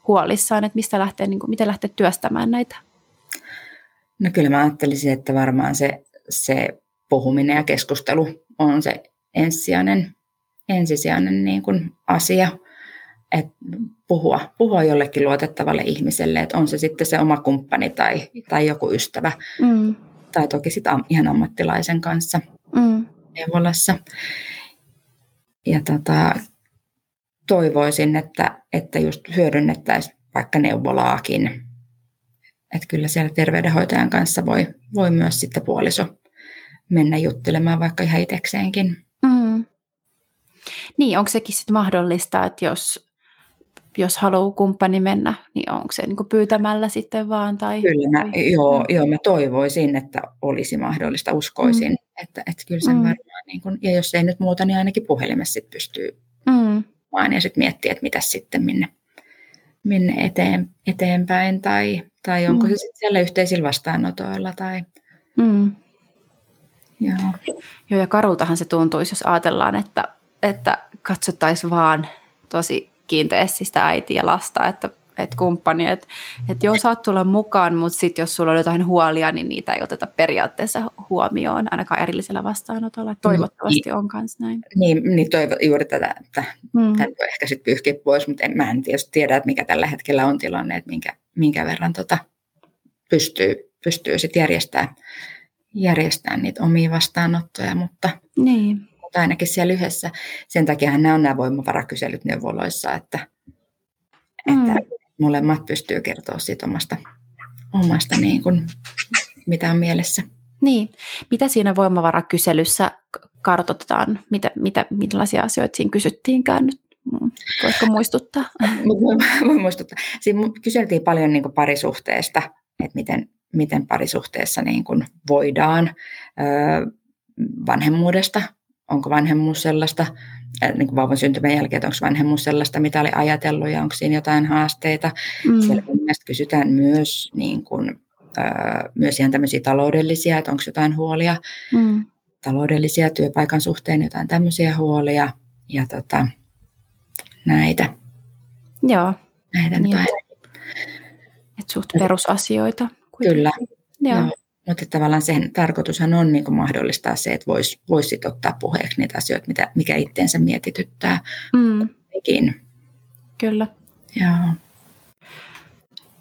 huolissaan, että mistä lähtee, niin kuin, miten lähtee työstämään näitä? No kyllä mä ajattelisin, että varmaan se, se puhuminen ja keskustelu on se ensisijainen, ensisijainen niin kuin asia. Että puhua, puhua jollekin luotettavalle ihmiselle, että on se sitten se oma kumppani tai, tai joku ystävä, Mm, tai toki sitten am, ihan ammattilaisen kanssa mm, neuvolassa. Ja tota, toivoisin, että, että just hyödynnettäisiin vaikka neuvolaakin. Että kyllä siellä terveydenhoitajan kanssa voi, voi myös sitten puoliso mennä juttelemaan vaikka ihan itsekseenkin. Mm. Niin, onko sekin sitten mahdollista, että jos, jos haluaa kumppani mennä, niin onko se niin pyytämällä sitten vaan? Tai, Kyllä mä, tai, joo, joo, mä toivoisin, että olisi mahdollista, uskoisin, mm. että, että kyllä sen Mm. mm. varmaan, niin kun, ja jos ei nyt muuta, niin ainakin puhelimessa sit pystyy Mm, vaan ja sitten miettiä, että mitä sitten minne, minne eteen, eteenpäin, tai, tai onko Mm. se sitten siellä yhteisillä vastaanotoilla, tai mm. joo. Joo, ja karultahan se tuntuisi, jos ajatellaan, että, että katsottaisiin vaan tosi kiinteästi sitä äitiä ja lasta, että, että kumppani, että, että joo, saat tulla mukaan, mutta sitten jos sulla on jotain huolia, niin niitä ei oteta periaatteessa huomioon, ainakaan erillisellä vastaanotolla. Toivottavasti on myös näin. Niin, niin toivo, juuri tätä, että Mm. tämän voi ehkä sitten pyyhkiä pois, mutta en, mä en tietysti tiedä, että mikä tällä hetkellä on tilanne, että minkä, minkä verran tota pystyy, pystyy sitten järjestämään, järjestämään niitä omia vastaanottoja, mutta, Niin. Mutta ainakin siellä yhdessä. Sen takia nämä on nämä voimavarakyselyt neuvoloissa, että, Mm. että molemmat pystyy kertoa siitä omasta, omasta niin kuin, mitä on mielessä. Niin. Mitä siinä voimavarakyselyssä kartoitetaan? Mitä, mitä, millaisia asioita siinä kysyttiinkään nyt? Mm. Voitko muistuttaa? [LAUGHS] Voin- muistuttaa. Siinä kyseltiin paljon niin parisuhteesta, että miten, miten parisuhteessa niin kuin voidaan öö, vanhemmuudesta, onko vanhemmuus sellaista, äh, niin kuin vauvan syntymän jälkeen, että onko vanhemmuus sellaista, mitä oli ajatellut ja onko siinä jotain haasteita. Mm. Siellä kysytään myös, niin kuin, öö, myös ihan tämmöisiä taloudellisia, että onko jotain huolia, Mm. taloudellisia työpaikan suhteen, jotain tämmöisiä huolia ja tota, näitä, Joo, näitä Niin. nyt aina että suht perusasioita. kuitenkin. Kyllä, Joo. Joo. Mutta tavallaan sen tarkoitushan on niin mahdollistaa se, että voisi vois sit ottaa puheeksi niitä asioita, mitä, mikä itteensä mietityttää Mm, kyllä. Joo.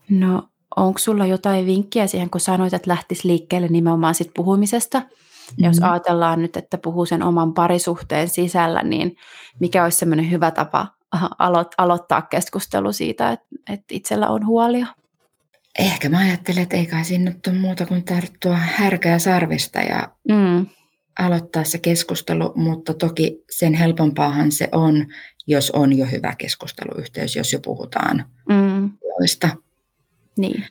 No, onko sulla jotain vinkkiä siihen, kun sanoit, että lähtisi liikkeelle nimenomaan sit puhumisesta? Mm-hmm. Jos Mhm. ajatellaan nyt, että puhuu sen oman parisuhteen sisällä, niin mikä olisi semmoinen hyvä tapa alo- aloittaa keskustelu siitä, että, että itsellä on huolia? Ehkä mä ajattelen, että ei kai siinä nyt ole muuta kuin tarttua härkää sarvista ja Mm, aloittaa se keskustelu, mutta toki sen helpompaahan se on, jos on jo hyvä keskusteluyhteys, jos jo puhutaan mm, niin.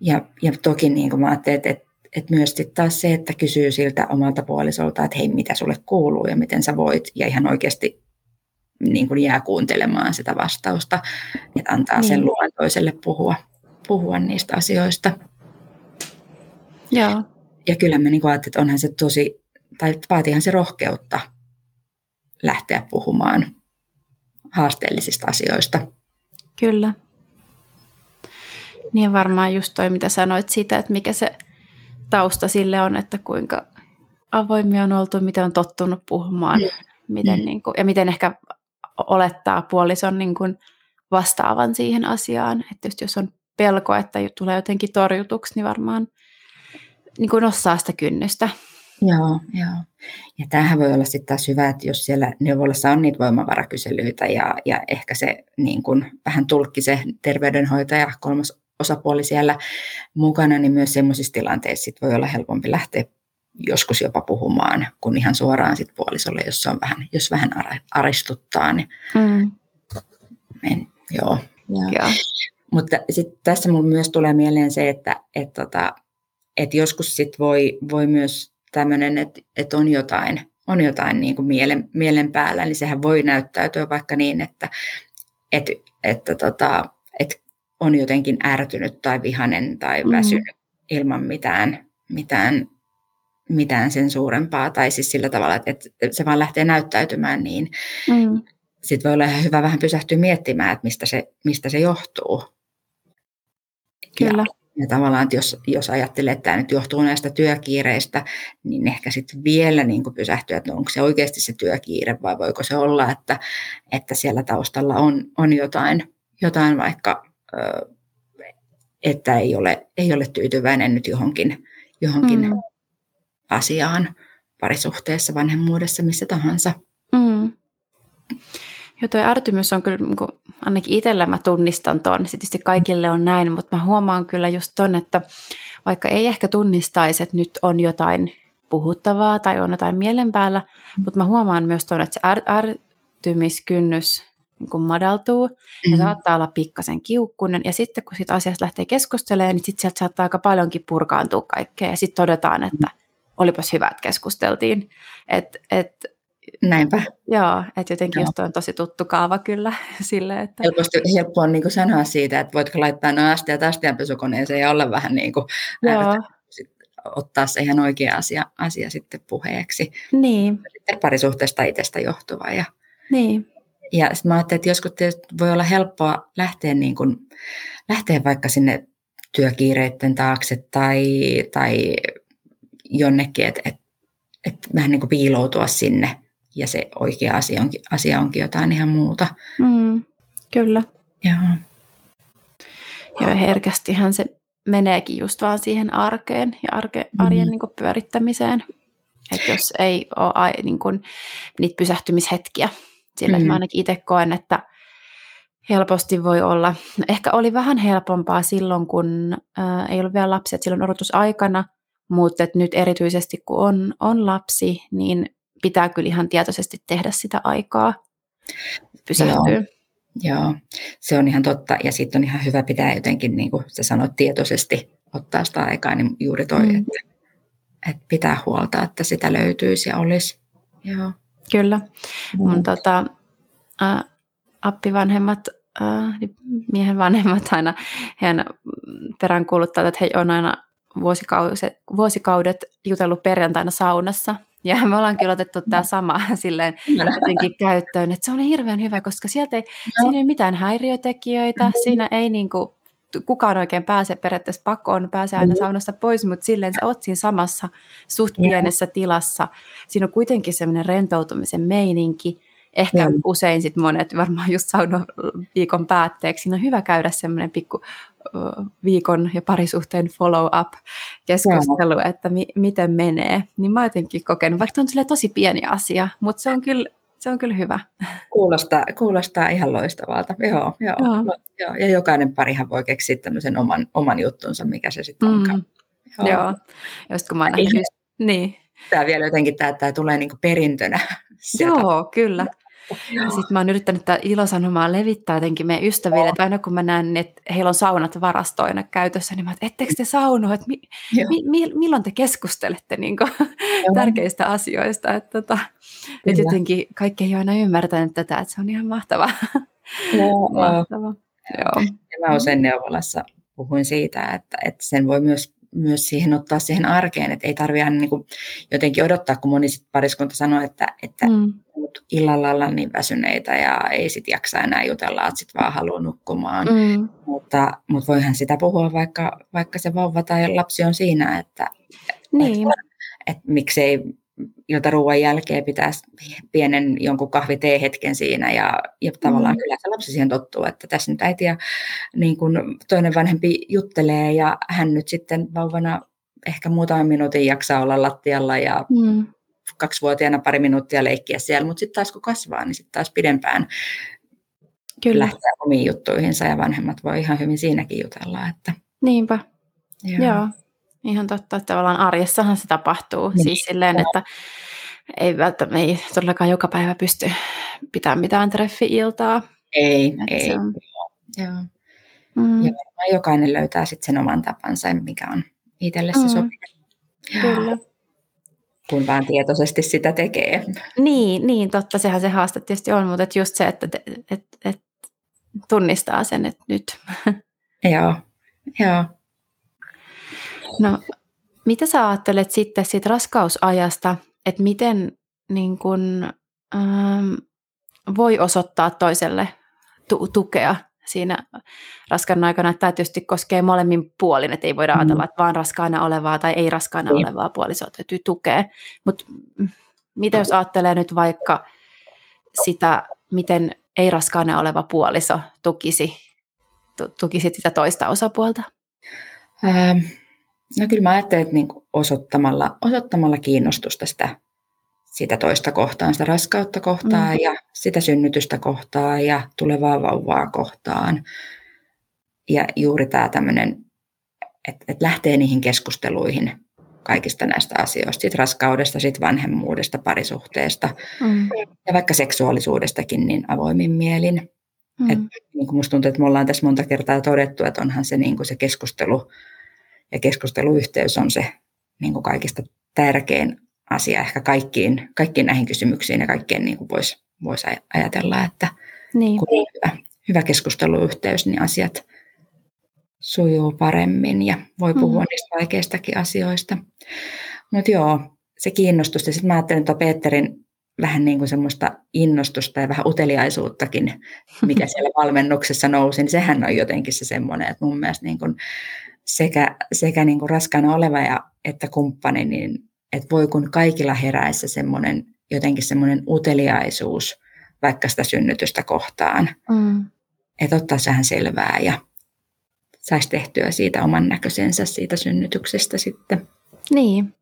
Ja, ja toki niin kuin mä ajattelin, että, että, että myös taas se, että kysyy siltä omalta puolisolta, että hei, mitä sulle kuuluu ja miten sä voit, ja ihan oikeasti niin kuin jää kuuntelemaan sitä vastausta, että antaa sen Niin. luvan toiselle puhua, puhua niistä asioista. Joo, Ja kyllä mä niin ajattelin, että onhan se tosi, tai vaatiihan se rohkeutta lähteä puhumaan haasteellisista asioista. kyllä. Niin varmaan just toi, mitä sanoit siitä, että mikä se tausta sille on, että kuinka avoimia on oltu, miten on tottunut puhumaan, miten, Mm. niin kuin, ja miten ehkä olettaa puolison niin kuin vastaavan siihen asiaan. Että just jos on pelko, että tulee jotenkin torjutuksi, niin varmaan niin kuin nostaa sitä kynnystä. Joo, joo. Ja tämähän voi olla sitten taas hyvä, että jos siellä neuvolassa on niitä voimavarakyselyitä ja, ja ehkä se niin kun, vähän tulkki se terveydenhoitaja, kolmas osapuoli siellä mukana, niin myös semmoisissa tilanteissa sit voi olla helpompi lähteä joskus jopa puhumaan, kun ihan suoraan sit puolisolle, jos, on vähän, jos vähän aristuttaa. Niin, Mm. en, joo, joo. Joo. Mutta sit tässä mun myös tulee mieleen se, että et tota, et joskus sit voi, voi myös tämmöinen, että et on jotain, on jotain niin kuin mielen, mielen päällä, niin sehän voi näyttäytyä vaikka niin, että et, että tota, et on jotenkin ärtynyt tai vihanen tai mm. väsynyt mm. ilman mitään, mitään, mitään sen suurempaa, tai siis sillä tavalla, että, että se vaan lähtee näyttäytymään niin. Mm. Sitten voi olla ihan hyvä vähän pysähtyä miettimään, että mistä se, mistä se johtuu. Kyllä. Ja, ja tavallaan, että jos, jos ajattelee, että tämä nyt johtuu näistä työkiireistä, niin ehkä sitten vielä niin kuin pysähtyä, että onko se oikeasti se työkiire vai voiko se olla, että, että siellä taustalla on, on jotain, jotain vaikka, että ei ole, ei ole tyytyväinen nyt johonkin, johonkin mm. asiaan parisuhteessa, vanhemmuudessa, missä tahansa. Mm. Joo, tuo ärtymys on kyllä, niin kuin, ainakin itsellä mä tunnistan ton, tietysti kaikille on näin, mutta mä huomaan kyllä just ton, että vaikka ei ehkä tunnistaisi, että nyt on jotain puhuttavaa tai on jotain mielen päällä, mutta mä huomaan myös ton, että se ärtymiskynnys niin madaltuu mm-hmm. ja saattaa olla pikkasen kiukkunen. Ja sitten kun siitä asiasta lähtee keskustelemaan, niin sitten sieltä saattaa aika paljonkin purkaantua kaikkea. Ja sitten todetaan, että olipas hyvä, että keskusteltiin. Et, et, Näinpä. Joo, että jotenkin just on tosi tuttu kaava kyllä [LAUGHS] sille, että... Helposti, helppo on niin sanoa siitä, että voitko laittaa nuo astiat astianpesukoneeseen ja olla vähän niin kuin ottaa se ihan oikea asia, asia sitten puheeksi. Niin. Sitten parisuhteesta itsestä johtuva. Ja, niin. ja sitten mä ajattelin, että joskus voi olla helppoa lähteä, niin kuin, lähteä vaikka sinne työkiireiden taakse tai, tai jonnekin, että et, et vähän niin kuin piiloutua sinne ja se oikea asia onkin, asia onkin jotain ihan muuta. Mm, kyllä. Joo. Joo, herkästihän se meneekin just vaan siihen arkeen ja arke, arjen mm. niin kuin pyörittämiseen. Että jos ei ole niin kuin, niitä pysähtymishetkiä. Sillä mm. mä ainakin itse koen, että helposti voi olla, no ehkä oli vähän helpompaa silloin, kun ää, ei ollut vielä lapsia, silloin odotusaikana, mutta nyt erityisesti kun on, on lapsi, niin pitää kyllä ihan tietoisesti tehdä sitä aikaa pysähtyä. Joo. Joo, se on ihan totta. Ja sitten on ihan hyvä pitää jotenkin, niin kuin sä sanoit, tietoisesti ottaa sitä aikaa, niin juuri toi, mm. että, että pitää huolta, että sitä löytyisi ja olisi. Joo. Kyllä. Mm. Mun tota, ä, appivanhemmat, ä, miehen vanhemmat aina, hän peräänkuuluttaa, että he on aina vuosikaudet, vuosikaudet jutellut perjantaina saunassa ja me ollaan kyllä otettu tämä sama [LAUGHS] silleen jotenkin käyttöön, että se oli hirveän hyvä, koska sieltä ei, siinä ei mitään häiriötekijöitä, mm-hmm. siinä ei niin kuin, kukaan oikein pääse periaatteessa pakoon, pääsee aina mm-hmm. saunasta pois, mutta silleen sä oot siinä samassa suht pienessä tilassa. Siinä on kuitenkin semmoinen rentoutumisen meininki, Ehkä mm. usein sit monet, varmaan just sauna viikon päätteeksi, on hyvä käydä semmoinen pikku viikon ja parisuhteen follow-up keskustelu, mm. että mi- miten menee. Niin mä jotenkin kokenut, vaikka on tosi pieni asia, mutta se on kyllä se on kyllä hyvä. Kuulostaa, kuulostaa ihan loistavalta. Joo, joo, joo. No, joo. Ja jokainen parihan voi keksiä tämmöisen oman, oman juttunsa, mikä se sitten onkaan. Mm. Joo. joo. Just kun mä oon nähnyt, niin. Tämä vielä jotenkin, tämä, tämä tulee niin perintönä. [LAUGHS] Sieltä. Joo, kyllä. Sitten mä oon yrittänyt tätä ilosanomaa levittää jotenkin meidän ystäville, että aina kun mä näen, että heillä on saunat varastoina käytössä, niin mä että te saunoa, että mi, mi, mi, milloin te keskustelette niin kuin, tärkeistä asioista. Että, tota, että jotenkin kaikki ei ole aina ymmärtänyt tätä, että se on ihan mahtavaa. Joo. mahtavaa. Joo. Ja mä usein neuvolassa puhuin siitä, että, että sen voi myös myös siihen ottaa siihen arkeen, että ei tarvitse niin kuin jotenkin odottaa, kun moni sit pariskunta sanoo, että, että mm. illalla ollaan niin väsyneitä ja ei sit jaksa enää jutella, että sit vaan haluaa nukkumaan. Mm. Mutta, mutta voihan sitä puhua, vaikka, vaikka se vauva tai lapsi on siinä, että, niin. että, että miksei iltaruuan jälkeen pitäisi pienen jonkun kahvitee-hetken siinä ja, ja tavallaan mm. kyllä se lapsi siihen tottuu, että tässä nyt äiti ja niin kun toinen vanhempi juttelee ja hän nyt sitten vauvana ehkä muutaman minuutin jaksaa olla lattialla ja mm. kaksivuotiaana pari minuuttia leikkiä siellä, mutta sitten taas kun kasvaa, niin sitten taas pidempään Kyllä. lähteä omiin juttuihinsa ja vanhemmat voi ihan hyvin siinäkin jutella. Että... Niinpä, joo. joo. Ihan totta, että tavallaan arjessahan se tapahtuu. Niin. Siis silleen, että ei välttämättä, ei todellakaan joka päivä pysty pitämään mitään treffi-iltaa. Ei, että ei. On... Joo. Mm. Ja varmaan jokainen löytää sitten sen oman tapansa, mikä on itselle se mm. sopiva. Kyllä. Kun vaan tietoisesti sitä tekee. Niin, niin, totta, sehän se haaste tietysti on, mutta just se, että et, et, et tunnistaa sen, että nyt. [LAUGHS] Joo, joo. No, mitä sä ajattelet sitten siitä raskausajasta, että miten niin kun, ähm, voi osoittaa toiselle tu- tukea siinä raskaana aikana. Tämä tietysti koskee molemmin puolin, että ei voida mm. ajatella, että vaan raskaana olevaa tai ei raskaana niin. olevaa puolisoa täytyy tukea. Mutta mitä jos ajattelee nyt vaikka sitä, miten ei raskaana oleva puoliso tukisi, tukisi sitä toista osapuolta? Ähm, no kyllä mä ajattelen, että niin osoittamalla, osoittamalla kiinnostusta sitä sitä toista kohtaan, sitä raskautta kohtaan mm. ja sitä synnytystä kohtaan ja tulevaa vauvaa kohtaan. Ja juuri tämä tämmöinen, että et lähtee niihin keskusteluihin kaikista näistä asioista, siitä raskaudesta, siitä vanhemmuudesta, parisuhteesta mm. ja vaikka seksuaalisuudestakin niin avoimin mielin. Mm. Et, niin musta tuntuu, että me ollaan tässä monta kertaa todettu, että onhan se, niin kuin se keskustelu ja keskusteluyhteys on se niin kuin kaikista tärkein asia ehkä kaikkiin, kaikkiin näihin kysymyksiin ja kaikkeen niin voisi vois ajatella, että niin. kun on hyvä, hyvä keskusteluyhteys, niin asiat sujuu paremmin ja voi puhua mm. niistä vaikeistakin asioista. Mutta joo, se kiinnostus. Ja sitten mä ajattelin että Peterin vähän niin kuin semmoista innostusta ja vähän uteliaisuuttakin, mikä [LAUGHS] siellä valmennuksessa nousi, niin sehän on jotenkin se semmoinen, että mun mielestä niin kuin sekä, sekä niin kuin raskaana oleva ja, että kumppani, niin että voi kun kaikilla heräisi semmoinen, jotenkin semmoinen uteliaisuus vaikka sitä synnytystä kohtaan. Mm. Että ottaisi vähän selvää ja saisi tehtyä siitä oman näköisensä siitä synnytyksestä sitten. Niin.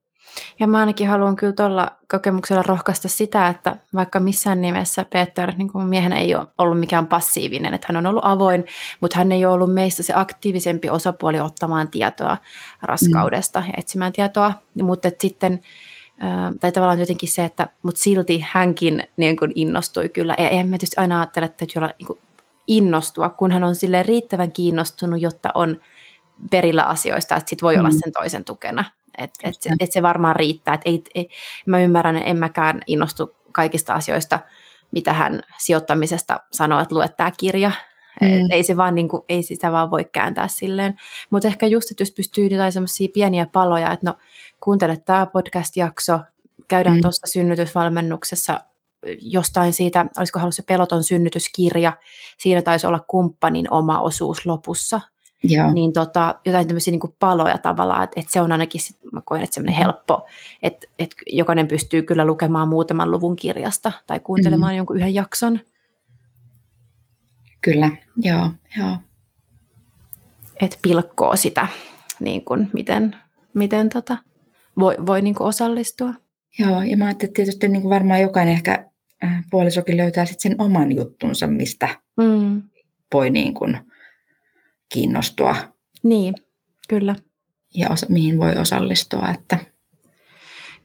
Ja mä ainakin haluan kyllä tuolla kokemuksella rohkaista sitä, että vaikka missään nimessä Peter niin kuin miehenä ei ole ollut mikään passiivinen, että hän on ollut avoin, mutta hän ei ole ollut meistä se aktiivisempi osapuoli ottamaan tietoa raskaudesta mm. ja etsimään tietoa, mutta sitten tai tavallaan jotenkin se, että mutta silti hänkin niin kuin innostui kyllä. Ja en mä tietysti aina ajattele, että täytyy olla niin kuin innostua, kun hän on sille riittävän kiinnostunut, jotta on perillä asioista, että sit voi mm. olla sen toisen tukena. Että et se, et se varmaan riittää. Et ei, ei, mä ymmärrän, että en mäkään innostu kaikista asioista, mitä hän sijoittamisesta sanoo, että luet tämä kirja. Mm. ei, se vaan, niin kuin, ei sitä vaan voi kääntää silleen. Mutta ehkä just, että jos pystyy jotain semmoisia pieniä paloja, että no kuuntele tämä podcast-jakso, käydään mm. tuossa synnytysvalmennuksessa jostain siitä, olisiko halunnut se peloton synnytyskirja, siinä taisi olla kumppanin oma osuus lopussa. Joo. niin tota, jotain tämmöisiä niin paloja tavallaan, että, että se on ainakin, sit, mä koen, että semmoinen helppo, että, että jokainen pystyy kyllä lukemaan muutaman luvun kirjasta tai kuuntelemaan mm. jonkun yhden jakson. Kyllä, joo, joo. Että pilkkoo sitä, niin kuin, miten, miten tota, voi, voi niin kuin osallistua. Joo, ja mä ajattelin, että tietysti niin kuin varmaan jokainen ehkä äh, puolisokin löytää sitten sen oman juttunsa, mistä mm. voi niin kuin kiinnostua. Niin, kyllä. Ja osa, mihin voi osallistua. Että...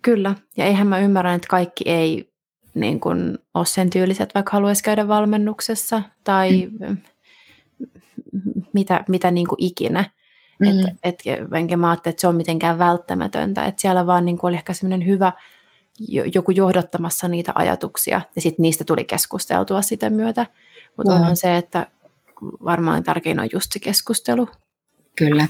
Kyllä, ja eihän mä ymmärrä, että kaikki ei niin kun, ole sen tyyliset, vaikka haluaisi käydä valmennuksessa tai mm. mitä, mitä niin kuin ikinä. Mm. Et, et, enkä mä ajattele, että se on mitenkään välttämätöntä. Että siellä vaan niin kuin oli ehkä semmoinen hyvä joku johdottamassa niitä ajatuksia ja sitten niistä tuli keskusteltua sitä myötä. Mutta on se, että varmaan tärkein on just se keskustelu. Kyllä,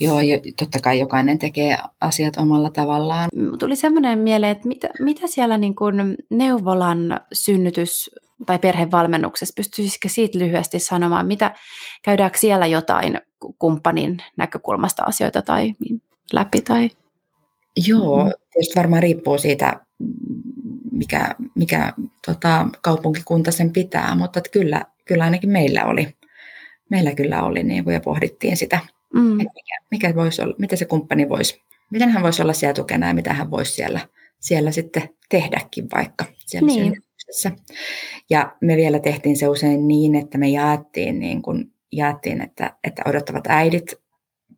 joo, totta kai jokainen tekee asiat omalla tavallaan. Tuli semmoinen mieleen, että mitä, mitä siellä niin kuin neuvolan synnytys- tai perhevalmennuksessa, pystyisikö siitä lyhyesti sanomaan, mitä käydäänkö siellä jotain kumppanin näkökulmasta asioita tai läpi? Tai... Joo, tietysti varmaan riippuu siitä, mikä, mikä tota, kaupunkikunta sen pitää, mutta että kyllä, kyllä ainakin meillä oli meillä kyllä oli niin kuin, ja pohdittiin sitä, mm. että mikä, mikä voisi olla, miten se kumppani voisi, miten hän voisi olla siellä tukena ja mitä hän voisi siellä, siellä sitten tehdäkin vaikka siellä niin. Ja me vielä tehtiin se usein niin, että me jaettiin, niin kuin, jaettiin että, että odottavat äidit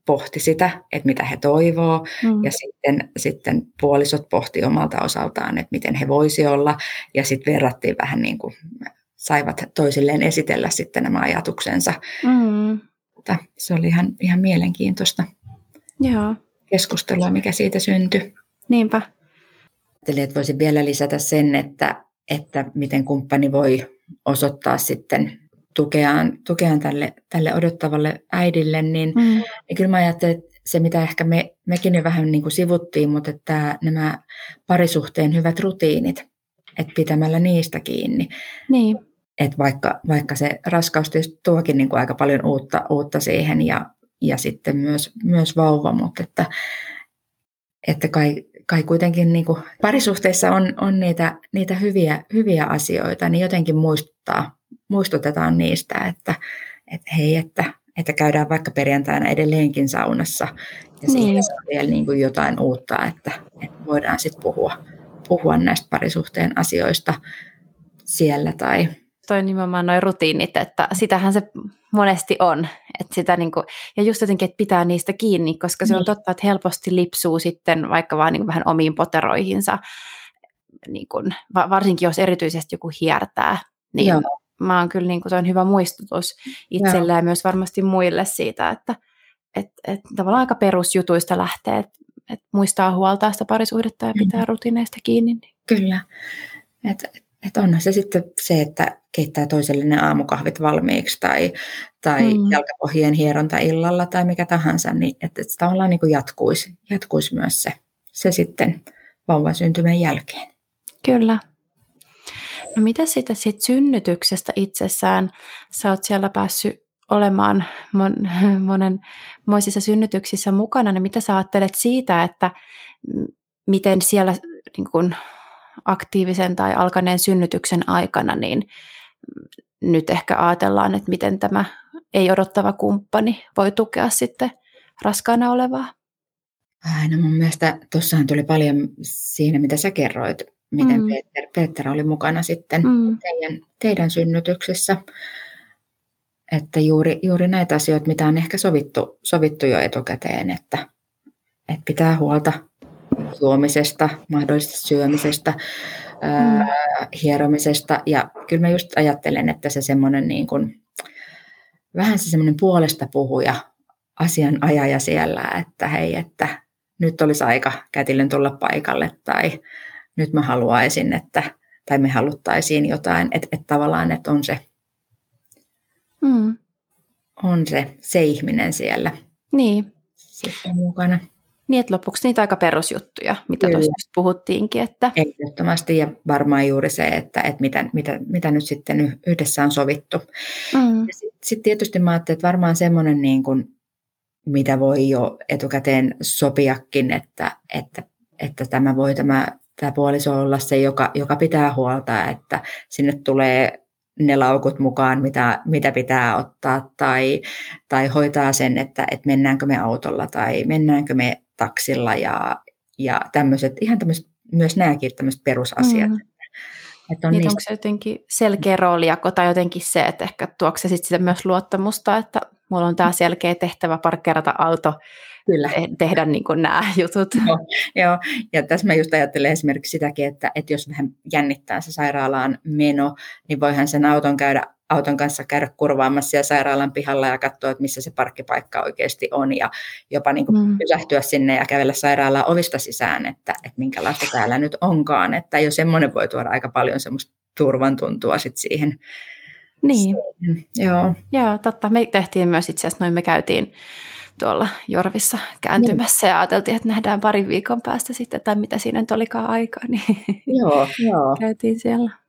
pohti sitä, että mitä he toivoo, mm. ja sitten, sitten puolisot pohti omalta osaltaan, että miten he voisi olla, ja sitten verrattiin vähän niin kuin saivat toisilleen esitellä sitten nämä ajatuksensa. Mm. Se oli ihan, ihan mielenkiintoista Joo. keskustelua, mikä siitä syntyi. Niinpä. Ajattelin, että voisin vielä lisätä sen, että, että miten kumppani voi osoittaa sitten tukeaan, tukeaan tälle, tälle odottavalle äidille, niin, mm. niin kyllä mä ajattelen, että se mitä ehkä me, mekin jo vähän niin kuin sivuttiin, mutta että nämä parisuhteen hyvät rutiinit, että pitämällä niistä kiinni. Niin. Että vaikka, vaikka se raskaus tuokin niin kuin aika paljon uutta, uutta siihen ja, ja sitten myös, myös vauva, mutta että, että kai, kai kuitenkin niin kuin parisuhteissa on, on niitä, niitä hyviä, hyviä asioita, niin jotenkin muistuttaa, muistutetaan niistä, että, että hei, että, että käydään vaikka perjantaina edelleenkin saunassa ja niin. on vielä niin kuin jotain uutta, että, että voidaan sitten puhua, puhua näistä parisuhteen asioista siellä tai toi nimenomaan noin rutiinit, että sitähän se monesti on. Että sitä niin kuin, ja just jotenkin, että pitää niistä kiinni, koska se on niin. totta, että helposti lipsuu sitten vaikka vaan niin kuin vähän omiin poteroihinsa, niin kuin, varsinkin jos erityisesti joku hiertää, niin Joo. mä oon kyllä, niin kuin, se on hyvä muistutus itselle Joo. ja myös varmasti muille siitä, että et, et, tavallaan aika perusjutuista lähtee, että et muistaa huoltaa sitä parisuhdetta ja pitää mm. rutiineista kiinni. Niin. Kyllä. Et, että onhan se sitten se, että keittää toiselle ne aamukahvit valmiiksi tai, tai mm. jalkapohjien hieronta illalla tai mikä tahansa, niin että, että tavallaan niin kuin jatkuisi, jatkuisi myös se, se sitten vauvan syntymän jälkeen. Kyllä. No mitä sitä sit synnytyksestä itsessään? Sä oot siellä päässyt olemaan mon, [LAUGHS] monen moisissa synnytyksissä mukana, niin mitä sä ajattelet siitä, että miten siellä niin kun, aktiivisen tai alkaneen synnytyksen aikana, niin nyt ehkä ajatellaan, että miten tämä ei odottava kumppani voi tukea sitten raskaana olevaa. No mun mielestä tuossahan tuli paljon siinä, mitä sä kerroit, miten mm. Peter, Peter oli mukana sitten mm. teidän, teidän synnytyksessä. Että juuri, juuri näitä asioita, mitä on ehkä sovittu, sovittu jo etukäteen, että, että pitää huolta juomisesta, mahdollisesta syömisestä, mm. hieromisesta. Ja kyllä mä just ajattelen, että se semmoinen niin kuin, vähän se semmoinen puolesta puhuja, asianajaja siellä, että hei, että nyt olisi aika kätilön tulla paikalle tai nyt mä haluaisin, että tai me haluttaisiin jotain, että, että tavallaan, että on se, mm. on se, se ihminen siellä niin. sitten mukana. Niin, että lopuksi niitä aika perusjuttuja, mitä tuossa puhuttiinkin. Että... Ehdottomasti ja varmaan juuri se, että, että mitä, mitä, mitä nyt sitten yhdessä on sovittu. Mm. Sitten sit tietysti mä ajattelin, että varmaan semmoinen, niin kuin, mitä voi jo etukäteen sopiakin, että, että, että tämä voi tämä, tämä puoliso olla se, joka, joka pitää huolta, että sinne tulee ne laukut mukaan, mitä, mitä pitää ottaa, tai, tai hoitaa sen, että, että mennäänkö me autolla tai mennäänkö me taksilla ja, ja tämmöiset, ihan tämmöiset, myös nämäkin tämmöiset perusasiat. Mm. Että on niin niistä... Onko se jotenkin selkeä roolijako tai jotenkin se, että ehkä tuokse se sitten myös luottamusta, että mulla on tämä mm. selkeä tehtävä parkkeerata auto, Kyllä. tehdä niin kuin nämä jutut. Joo, joo, ja tässä mä just ajattelen esimerkiksi sitäkin, että, että jos vähän jännittää se sairaalaan meno, niin voihan sen auton käydä auton kanssa käydä kurvaamassa siellä sairaalan pihalla ja katsoa, että missä se parkkipaikka oikeasti on ja jopa niin kuin mm. pysähtyä sinne ja kävellä sairaalaan ovista sisään, että, että minkälaista täällä nyt onkaan. Että jo semmoinen voi tuoda aika paljon semmoista turvan tuntua sit siihen. Niin. Siihen. Joo. Joo, totta. Me tehtiin myös itse asiassa, noin me käytiin tuolla Jorvissa kääntymässä niin. ja ajateltiin, että nähdään parin viikon päästä sitten, tai mitä siinä nyt olikaan aikaa, niin joo, joo. [LAUGHS] käytiin siellä.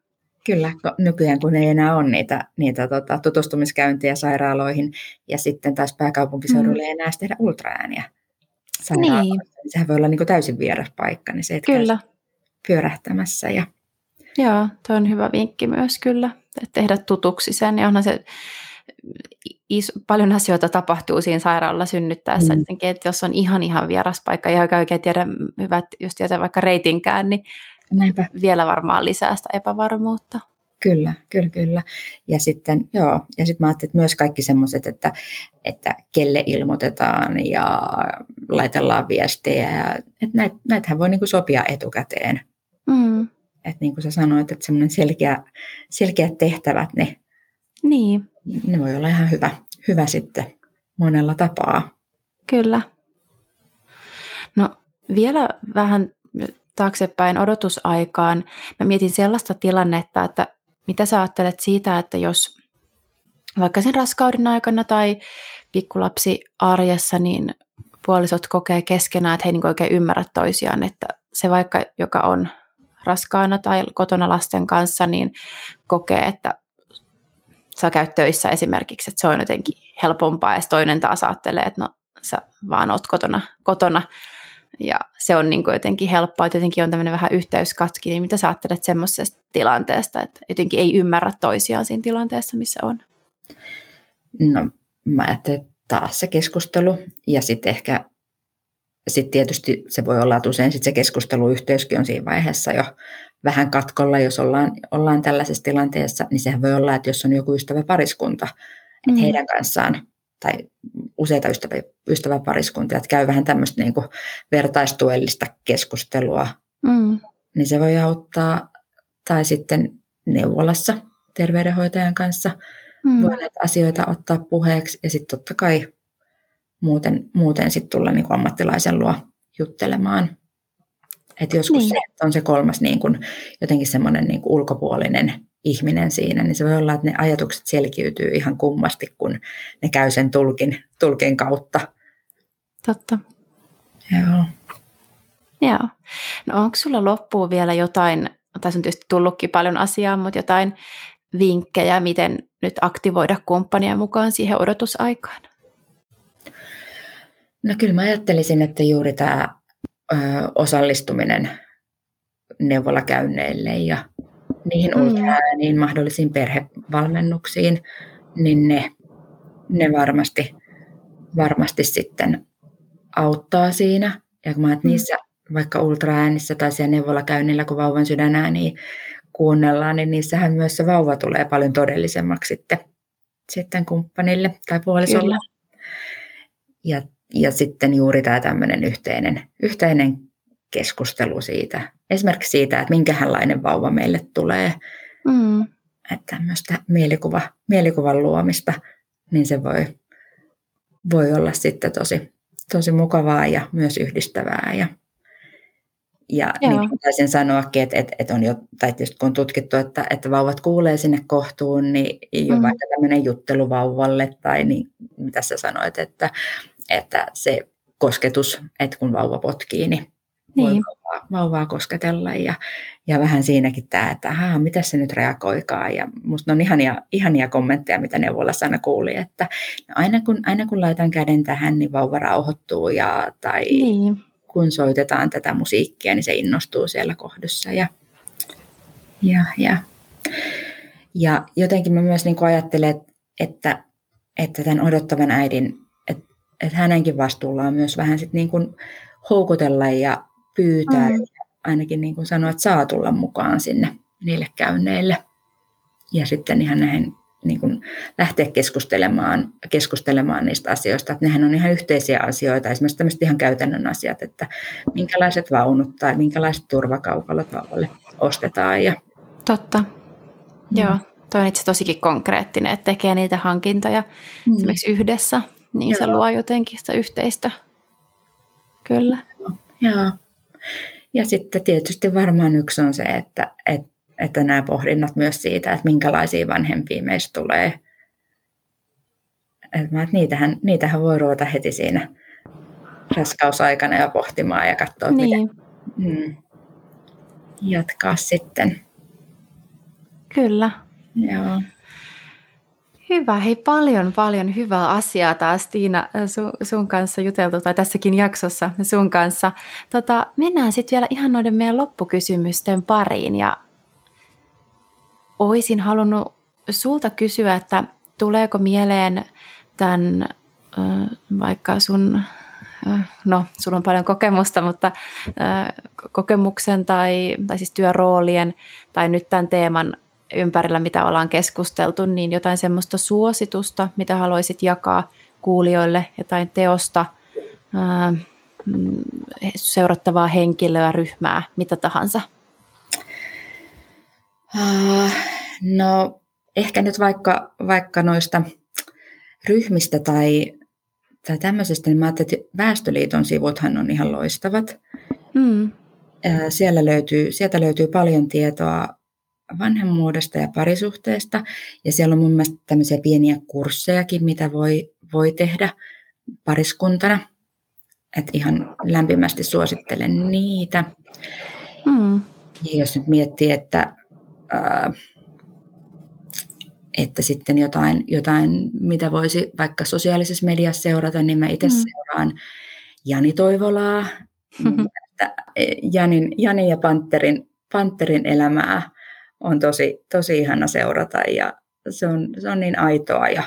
Kyllä, nykyään kun ei enää ole niitä, niitä tota, tutustumiskäyntiä sairaaloihin ja sitten taas pääkaupunkiseudulle mm. ei enää tehdä ultraääniä niin. Sehän voi olla niin kuin täysin vieras paikka, niin se, että kyllä. pyörähtämässä. Ja... Joo, tuo on hyvä vinkki myös kyllä, että tehdä tutuksi sen. Ja onhan se iso, paljon asioita tapahtuu siinä sairaalalla synnyttäessä, mm. että jos on ihan ihan vieras paikka ja oikein tiedä hyvät, just tietää vaikka reitinkään, niin Näinpä. vielä varmaan lisää sitä epävarmuutta. Kyllä, kyllä, kyllä. Ja sitten, joo, ja sitten mä ajattelin, että myös kaikki semmoiset, että, että kelle ilmoitetaan ja laitellaan viestejä, että näit, näitähän voi niinku sopia etukäteen. Mm. Että niin kuin sä sanoit, että semmoinen selkeä, selkeät tehtävät, ne, niin. ne voi olla ihan hyvä, hyvä sitten monella tapaa. Kyllä. No vielä vähän taaksepäin odotusaikaan. Mä mietin sellaista tilannetta, että mitä sä ajattelet siitä, että jos vaikka sen raskauden aikana tai pikkulapsi arjessa, niin puolisot kokee keskenään, että he ei niin oikein ymmärrä toisiaan, että se vaikka, joka on raskaana tai kotona lasten kanssa, niin kokee, että sä käyt töissä esimerkiksi, että se on jotenkin helpompaa, ja toinen taas ajattelee, että no sä vaan oot kotona, kotona ja se on niin kuin jotenkin helppoa, että jotenkin on tämmöinen vähän yhteyskatki, niin mitä sä ajattelet semmoisesta tilanteesta, että jotenkin ei ymmärrä toisiaan siinä tilanteessa, missä on? No mä ajattelen taas se keskustelu ja sitten ehkä sitten tietysti se voi olla, että usein sit se keskusteluyhteyskin on siinä vaiheessa jo vähän katkolla, jos ollaan, ollaan tällaisessa tilanteessa, niin sehän voi olla, että jos on joku ystävä pariskunta, että mm. heidän kanssaan tai useita ystävä, ystäväpariskuntia, että käy vähän tämmöistä niin kuin vertaistuellista keskustelua, mm. niin se voi auttaa. Tai sitten neuvolassa terveydenhoitajan kanssa mm. voi näitä asioita ottaa puheeksi ja sitten totta kai muuten, muuten sit tulla niin kuin ammattilaisen luo juttelemaan. Et joskus niin. se on se kolmas niin kuin, jotenkin semmoinen niin ulkopuolinen ihminen siinä, niin se voi olla, että ne ajatukset selkiytyy ihan kummasti, kun ne käy sen tulkin, tulkin kautta. Totta. Joo. Joo. No onko sulla loppuun vielä jotain, tässä on tietysti tullutkin paljon asiaa, mutta jotain vinkkejä, miten nyt aktivoida kumppania mukaan siihen odotusaikaan? No kyllä mä ajattelisin, että juuri tämä ö, osallistuminen neuvolakäynneille ja niihin mm. ultraääniin, mahdollisiin perhevalmennuksiin, niin ne, ne varmasti, varmasti sitten auttaa siinä. Ja kun mä mm. niissä vaikka ultraäänissä tai siellä neuvolakäynnillä, kun vauvan sydänääniä kuunnellaan, niin niissähän myös se vauva tulee paljon todellisemmaksi sitten, sitten kumppanille tai puolisolle. Ja, ja sitten juuri tämä tämmöinen yhteinen, yhteinen keskustelu siitä, esimerkiksi siitä, että minkälainen vauva meille tulee, mm. että tämmöistä mielikuva, mielikuvan luomista, niin se voi, voi olla sitten tosi, tosi mukavaa ja myös yhdistävää. Ja, ja niin kuin taisin sanoakin, että, että, että on jo, tai tietysti kun on tutkittu, että, että vauvat kuulee sinne kohtuun, niin jo mm. vaikka tämmöinen juttelu vauvalle, tai niin, mitä sä sanoit, että, että se kosketus, että kun vauva potkii, niin niin. voi vauvaa, vauvaa kosketella ja, ja vähän siinäkin tämä, että ahaa, mitä se nyt reagoikaa ja musta on ihania, ihania kommentteja, mitä neuvolassa aina kuuli, että no aina, kun, aina kun laitan käden tähän, niin vauva rauhoittuu ja, tai niin. kun soitetaan tätä musiikkia, niin se innostuu siellä kohdassa ja, ja, ja, ja jotenkin mä myös niin ajattelen, että, että tämän odottavan äidin, että, että hänenkin vastuulla on myös vähän sit niin kuin houkutella ja pyytää, mm. ainakin niin kuin sanoa, että saa tulla mukaan sinne niille käynneille. Ja sitten ihan näihin niin kuin lähteä keskustelemaan, keskustelemaan niistä asioista. Että nehän on ihan yhteisiä asioita, esimerkiksi tämmöiset ihan käytännön asiat, että minkälaiset vaunut tai minkälaiset turvakaukalot vauvalle ostetaan. Ja... Totta, mm. joo. Tuo on itse tosikin konkreettinen, että tekee niitä hankintoja mm. esimerkiksi yhdessä, niin joo. se luo jotenkin sitä yhteistä. Kyllä. Joo. Ja sitten tietysti varmaan yksi on se, että, että, että nämä pohdinnat myös siitä, että minkälaisia vanhempia meistä tulee. Että, että niitähän, niitähän voi ruveta heti siinä raskausaikana ja pohtimaan ja katsoa, niin. miten mm, jatkaa sitten. Kyllä. Joo. Hyvä, hei paljon paljon hyvää asiaa taas Tiina sun, sun kanssa juteltu, tai tässäkin jaksossa sun kanssa. Tota, mennään sitten vielä ihan noiden meidän loppukysymysten pariin, ja olisin halunnut sulta kysyä, että tuleeko mieleen tämän vaikka sun, no sulla on paljon kokemusta, mutta kokemuksen tai, tai siis työroolien tai nyt tämän teeman ympärillä, mitä ollaan keskusteltu, niin jotain semmoista suositusta, mitä haluaisit jakaa kuulijoille, jotain teosta, ää, mm, seurattavaa henkilöä, ryhmää, mitä tahansa? No ehkä nyt vaikka, vaikka noista ryhmistä tai, tai tämmöisestä, niin mä ajattelin, että Väestöliiton sivuthan on ihan loistavat. Mm. Siellä löytyy, sieltä löytyy paljon tietoa vanhemmuudesta ja parisuhteesta. Ja siellä on mun mielestä tämmöisiä pieniä kurssejakin, mitä voi, voi tehdä pariskuntana. Että ihan lämpimästi suosittelen niitä. Mm. Ja jos nyt miettii, että, ää, että sitten jotain, jotain, mitä voisi vaikka sosiaalisessa mediassa seurata, niin mä itse mm. seuraan Jani Toivolaa. [LAUGHS] Janin, Jani ja Panterin, Panterin elämää on tosi, tosi ihana seurata ja se on, se on niin aitoa ja,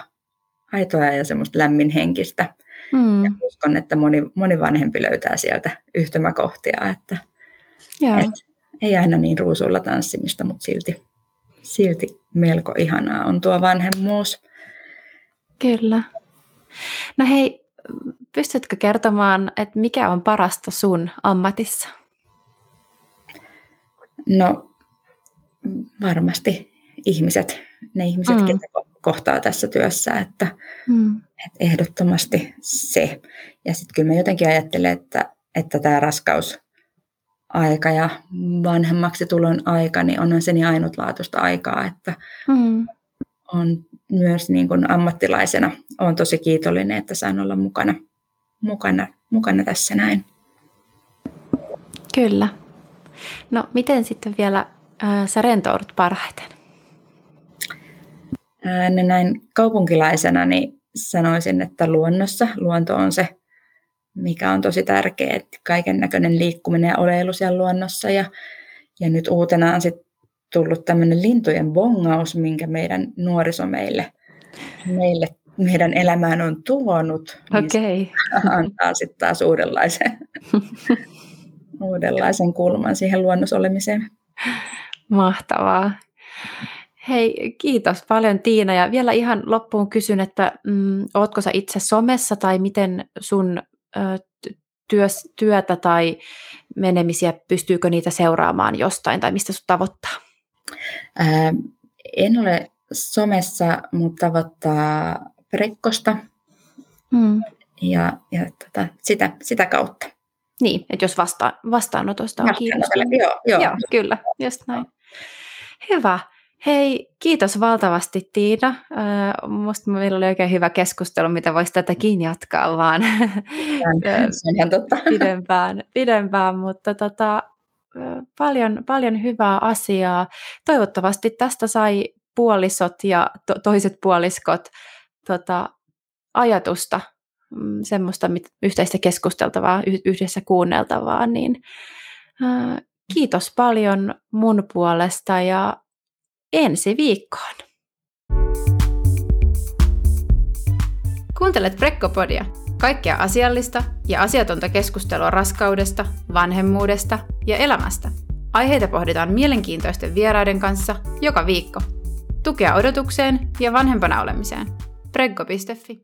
aitoa ja semmoista lämminhenkistä. Mm. Ja uskon, että moni, moni vanhempi löytää sieltä yhtymäkohtia, että et, ei aina niin ruusuilla tanssimista, mutta silti, silti melko ihanaa on tuo vanhemmuus. Kyllä. No hei, pystytkö kertomaan, että mikä on parasta sun ammatissa? No varmasti ihmiset, ne ihmiset, mm. ketä kohtaa tässä työssä, että, mm. että ehdottomasti se. Ja sitten kyllä mä jotenkin ajattelen, että, että tämä raskaus aika ja vanhemmaksi tulon aika, niin onhan se niin ainutlaatuista aikaa, että mm. on myös niin kuin ammattilaisena on tosi kiitollinen, että saan olla mukana, mukana, mukana tässä näin. Kyllä. No miten sitten vielä sä rentoudut parhaiten? Ää, näin kaupunkilaisena niin sanoisin, että luonnossa luonto on se, mikä on tosi tärkeää, että kaiken näköinen liikkuminen ja oleilu siellä luonnossa. Ja, ja nyt uutena on sitten tullut tämmöinen lintujen bongaus, minkä meidän nuoriso meille, meille meidän elämään on tuonut. Okei. Okay. antaa sitten taas uudenlaisen, [LAUGHS] uudenlaisen kulman siihen luonnosolemiseen. Mahtavaa. Hei, kiitos paljon Tiina. Ja vielä ihan loppuun kysyn, että mm, ootko sä itse somessa tai miten sun ö, työs, työtä tai menemisiä, pystyykö niitä seuraamaan jostain tai mistä sut tavoittaa? Ää, en ole somessa, mutta tavoittaa Prekkosta mm. ja, ja tota, sitä, sitä kautta. Niin, että jos vasta, vastaanotosta on kiinnostunut. Joo, joo. joo, kyllä, just näin. Hyvä. Hei, kiitos valtavasti Tiina. Minusta meillä oli oikein hyvä keskustelu, mitä voisi tätäkin jatkaa vaan [LAUGHS] Se on ihan totta. pidempään, pidempään mutta tota, paljon, paljon hyvää asiaa. Toivottavasti tästä sai puolisot ja to- toiset puoliskot tota, ajatusta, mm, semmoista yhteistä keskusteltavaa, yhdessä kuunneltavaa, niin kiitos paljon mun puolesta ja ensi viikkoon. Kuuntelet Prekkopodia. Kaikkea asiallista ja asiatonta keskustelua raskaudesta, vanhemmuudesta ja elämästä. Aiheita pohditaan mielenkiintoisten vieraiden kanssa joka viikko. Tukea odotukseen ja vanhempana olemiseen. Preggo.fi